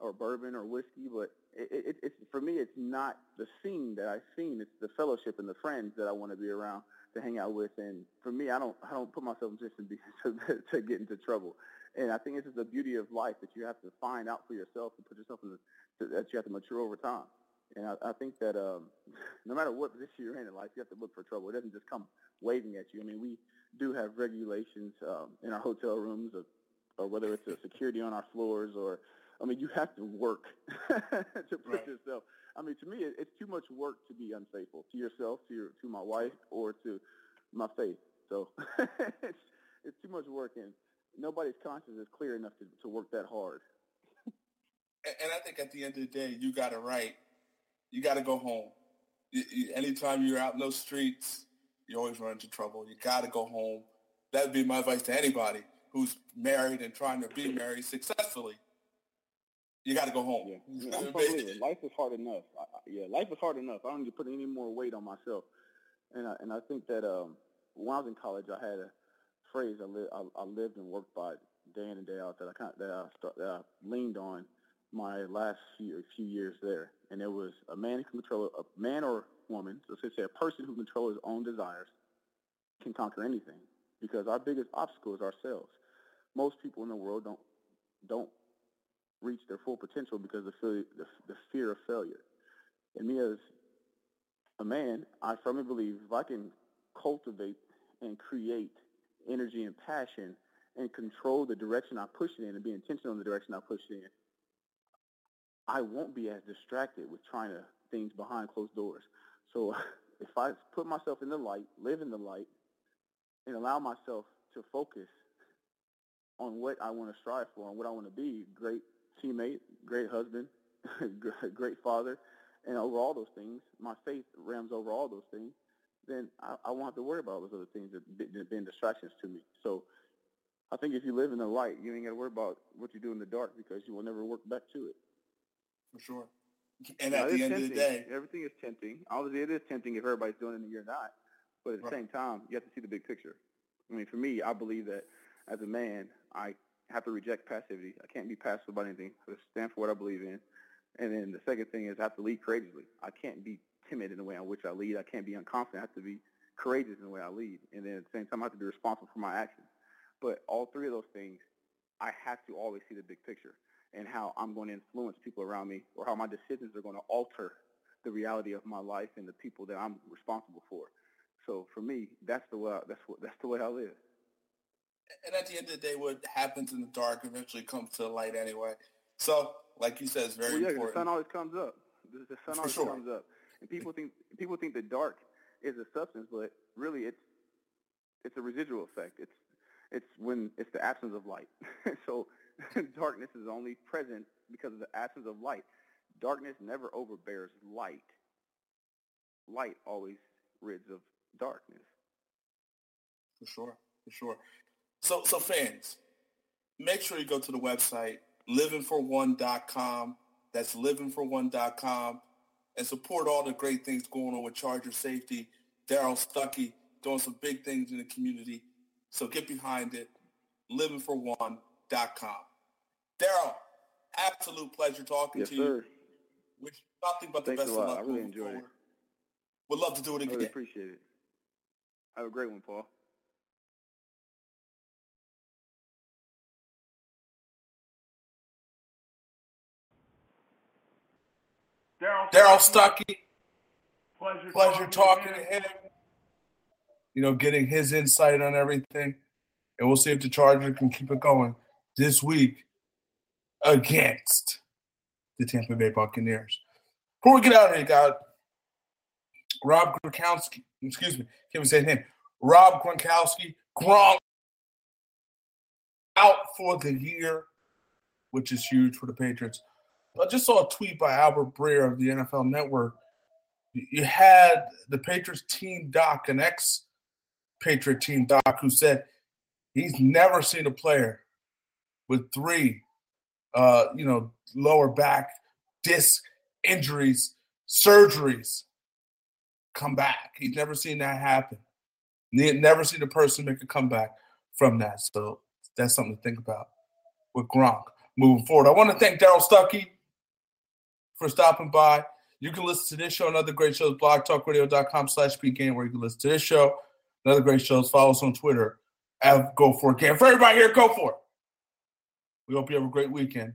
or bourbon or whiskey, but it, it, it's for me, it's not the scene that I've seen. It's the fellowship and the friends that I want to be around to hang out with. And for me, I don't I don't put myself in position to, to, get into trouble. And I think this is the beauty of life that you have to find out for yourself and put yourself in the, that you have to mature over time. And I, I think that um, no matter what position you're in in life, you have to look for trouble. It doesn't just come waving at you. I mean, we do have regulations um, in our hotel rooms, or, or whether it's a security on our floors, or I mean, you have to work to put Right. yourself. I mean, to me, it, it's too much work to be unfaithful to yourself, to your, to my wife, or to my faith. So it's it's too much work, and nobody's conscience is clear enough to, to work that hard. And, and I think at the end of the day, you got it right. You got to go home. You, you, anytime you're out in those streets, you always run into trouble. You got to go home. That would be my advice to anybody who's married and trying to be married successfully. You got to go home. Yeah, I mean, I'm a. Life is hard enough. I, yeah, life is hard enough. I don't need to put any more weight on myself. And I, and I think that um, when I was in college, I had a phrase I, li- I, I lived and worked by day in and day out that I kind of, that I start, that I leaned on my last few few years there, and there was a man who can control a man or woman, so let's say a person who controls his own desires can conquer anything because our biggest obstacle is ourselves. Most people in the world don't don't reach their full potential because of the, the, fear of failure. And me as a man, I firmly believe if I can cultivate and create energy and passion and control the direction I push it in and be intentional in the direction I push it in, I won't be as distracted with trying to things behind closed doors. So if I put myself in the light, live in the light, and allow myself to focus on what I want to strive for and what I want to be, great teammate, great husband, great father, and over all those things, my faith rams over all those things, then I, I won't have to worry about all those other things that have been distractions to me. So I think if you live in the light, you ain't got to worry about what you do in the dark because you will never work back to it. For sure. And at the end tempting. of the day, everything is tempting. Obviously, it is tempting if everybody's doing it and you're not. But at the right. same time, you have to see the big picture. I mean, for me, I believe that as a man, I have to reject passivity. I can't be passive about anything. I have to stand for what I believe in. And then the second thing is I have to lead courageously. I can't be timid in the way in which I lead. I can't be unconfident. I have to be courageous in the way I lead. And then at the same time, I have to be responsible for my actions. But all three of those things, I have to always see the big picture and how I'm going to influence people around me or how my decisions are going to alter the reality of my life and the people that I'm responsible for. So for me, that's the way I, that's what that's the way I live. And at the end of the day, what happens in the dark eventually comes to the light anyway. So, like you said, it's very well, yeah, important. The sun always comes up. The, the sun always sure. comes up, and people think people think the dark is a substance, but really it's it's a residual effect. It's it's when it's the absence of light. so darkness is only present because of the absence of light. Darkness never overbears light. Light always rids of darkness. For sure, for sure. So, so fans, make sure you go to the website livingfor1.com. That's livingfor1.com, and support all the great things going on with Charger Safety. Darrell Stuckey doing some big things in the community. So get behind it. Livingfor1.com. Darrell, absolute pleasure talking yes, to you. Sir. Wish nothing but the Thanks best of luck. I really enjoyed forward. it. Would love to do it again. I really appreciate it. Have a great one, Paul. Darrell Stuckey. Pleasure, Pleasure talking, talking to him. You know, getting his insight on everything. And we'll see if the Chargers can keep it going this week against the Tampa Bay Buccaneers. Before we get out of here, got Rob Gronkowski. Excuse me, can't even say his name. Rob Gronkowski. Gronk out for the year, which is huge for the Patriots. I just saw a tweet by Albert Breer of the NFL Network. You had the Patriots team doc, an ex Patriot team doc, who said he's never seen a player with three, uh, you know, lower back disc injuries, surgeries come back. He's never seen that happen. Never seen a person make a comeback from that. So that's something to think about with Gronk moving forward. I want to thank Darrell Stuckey for stopping by. You can listen to this show and other great shows, blogtalkradio.com slash pgame, where you can listen to this show and other great shows. Follow us on Twitter at Go For It. For everybody here, go for it. We hope you have a great weekend.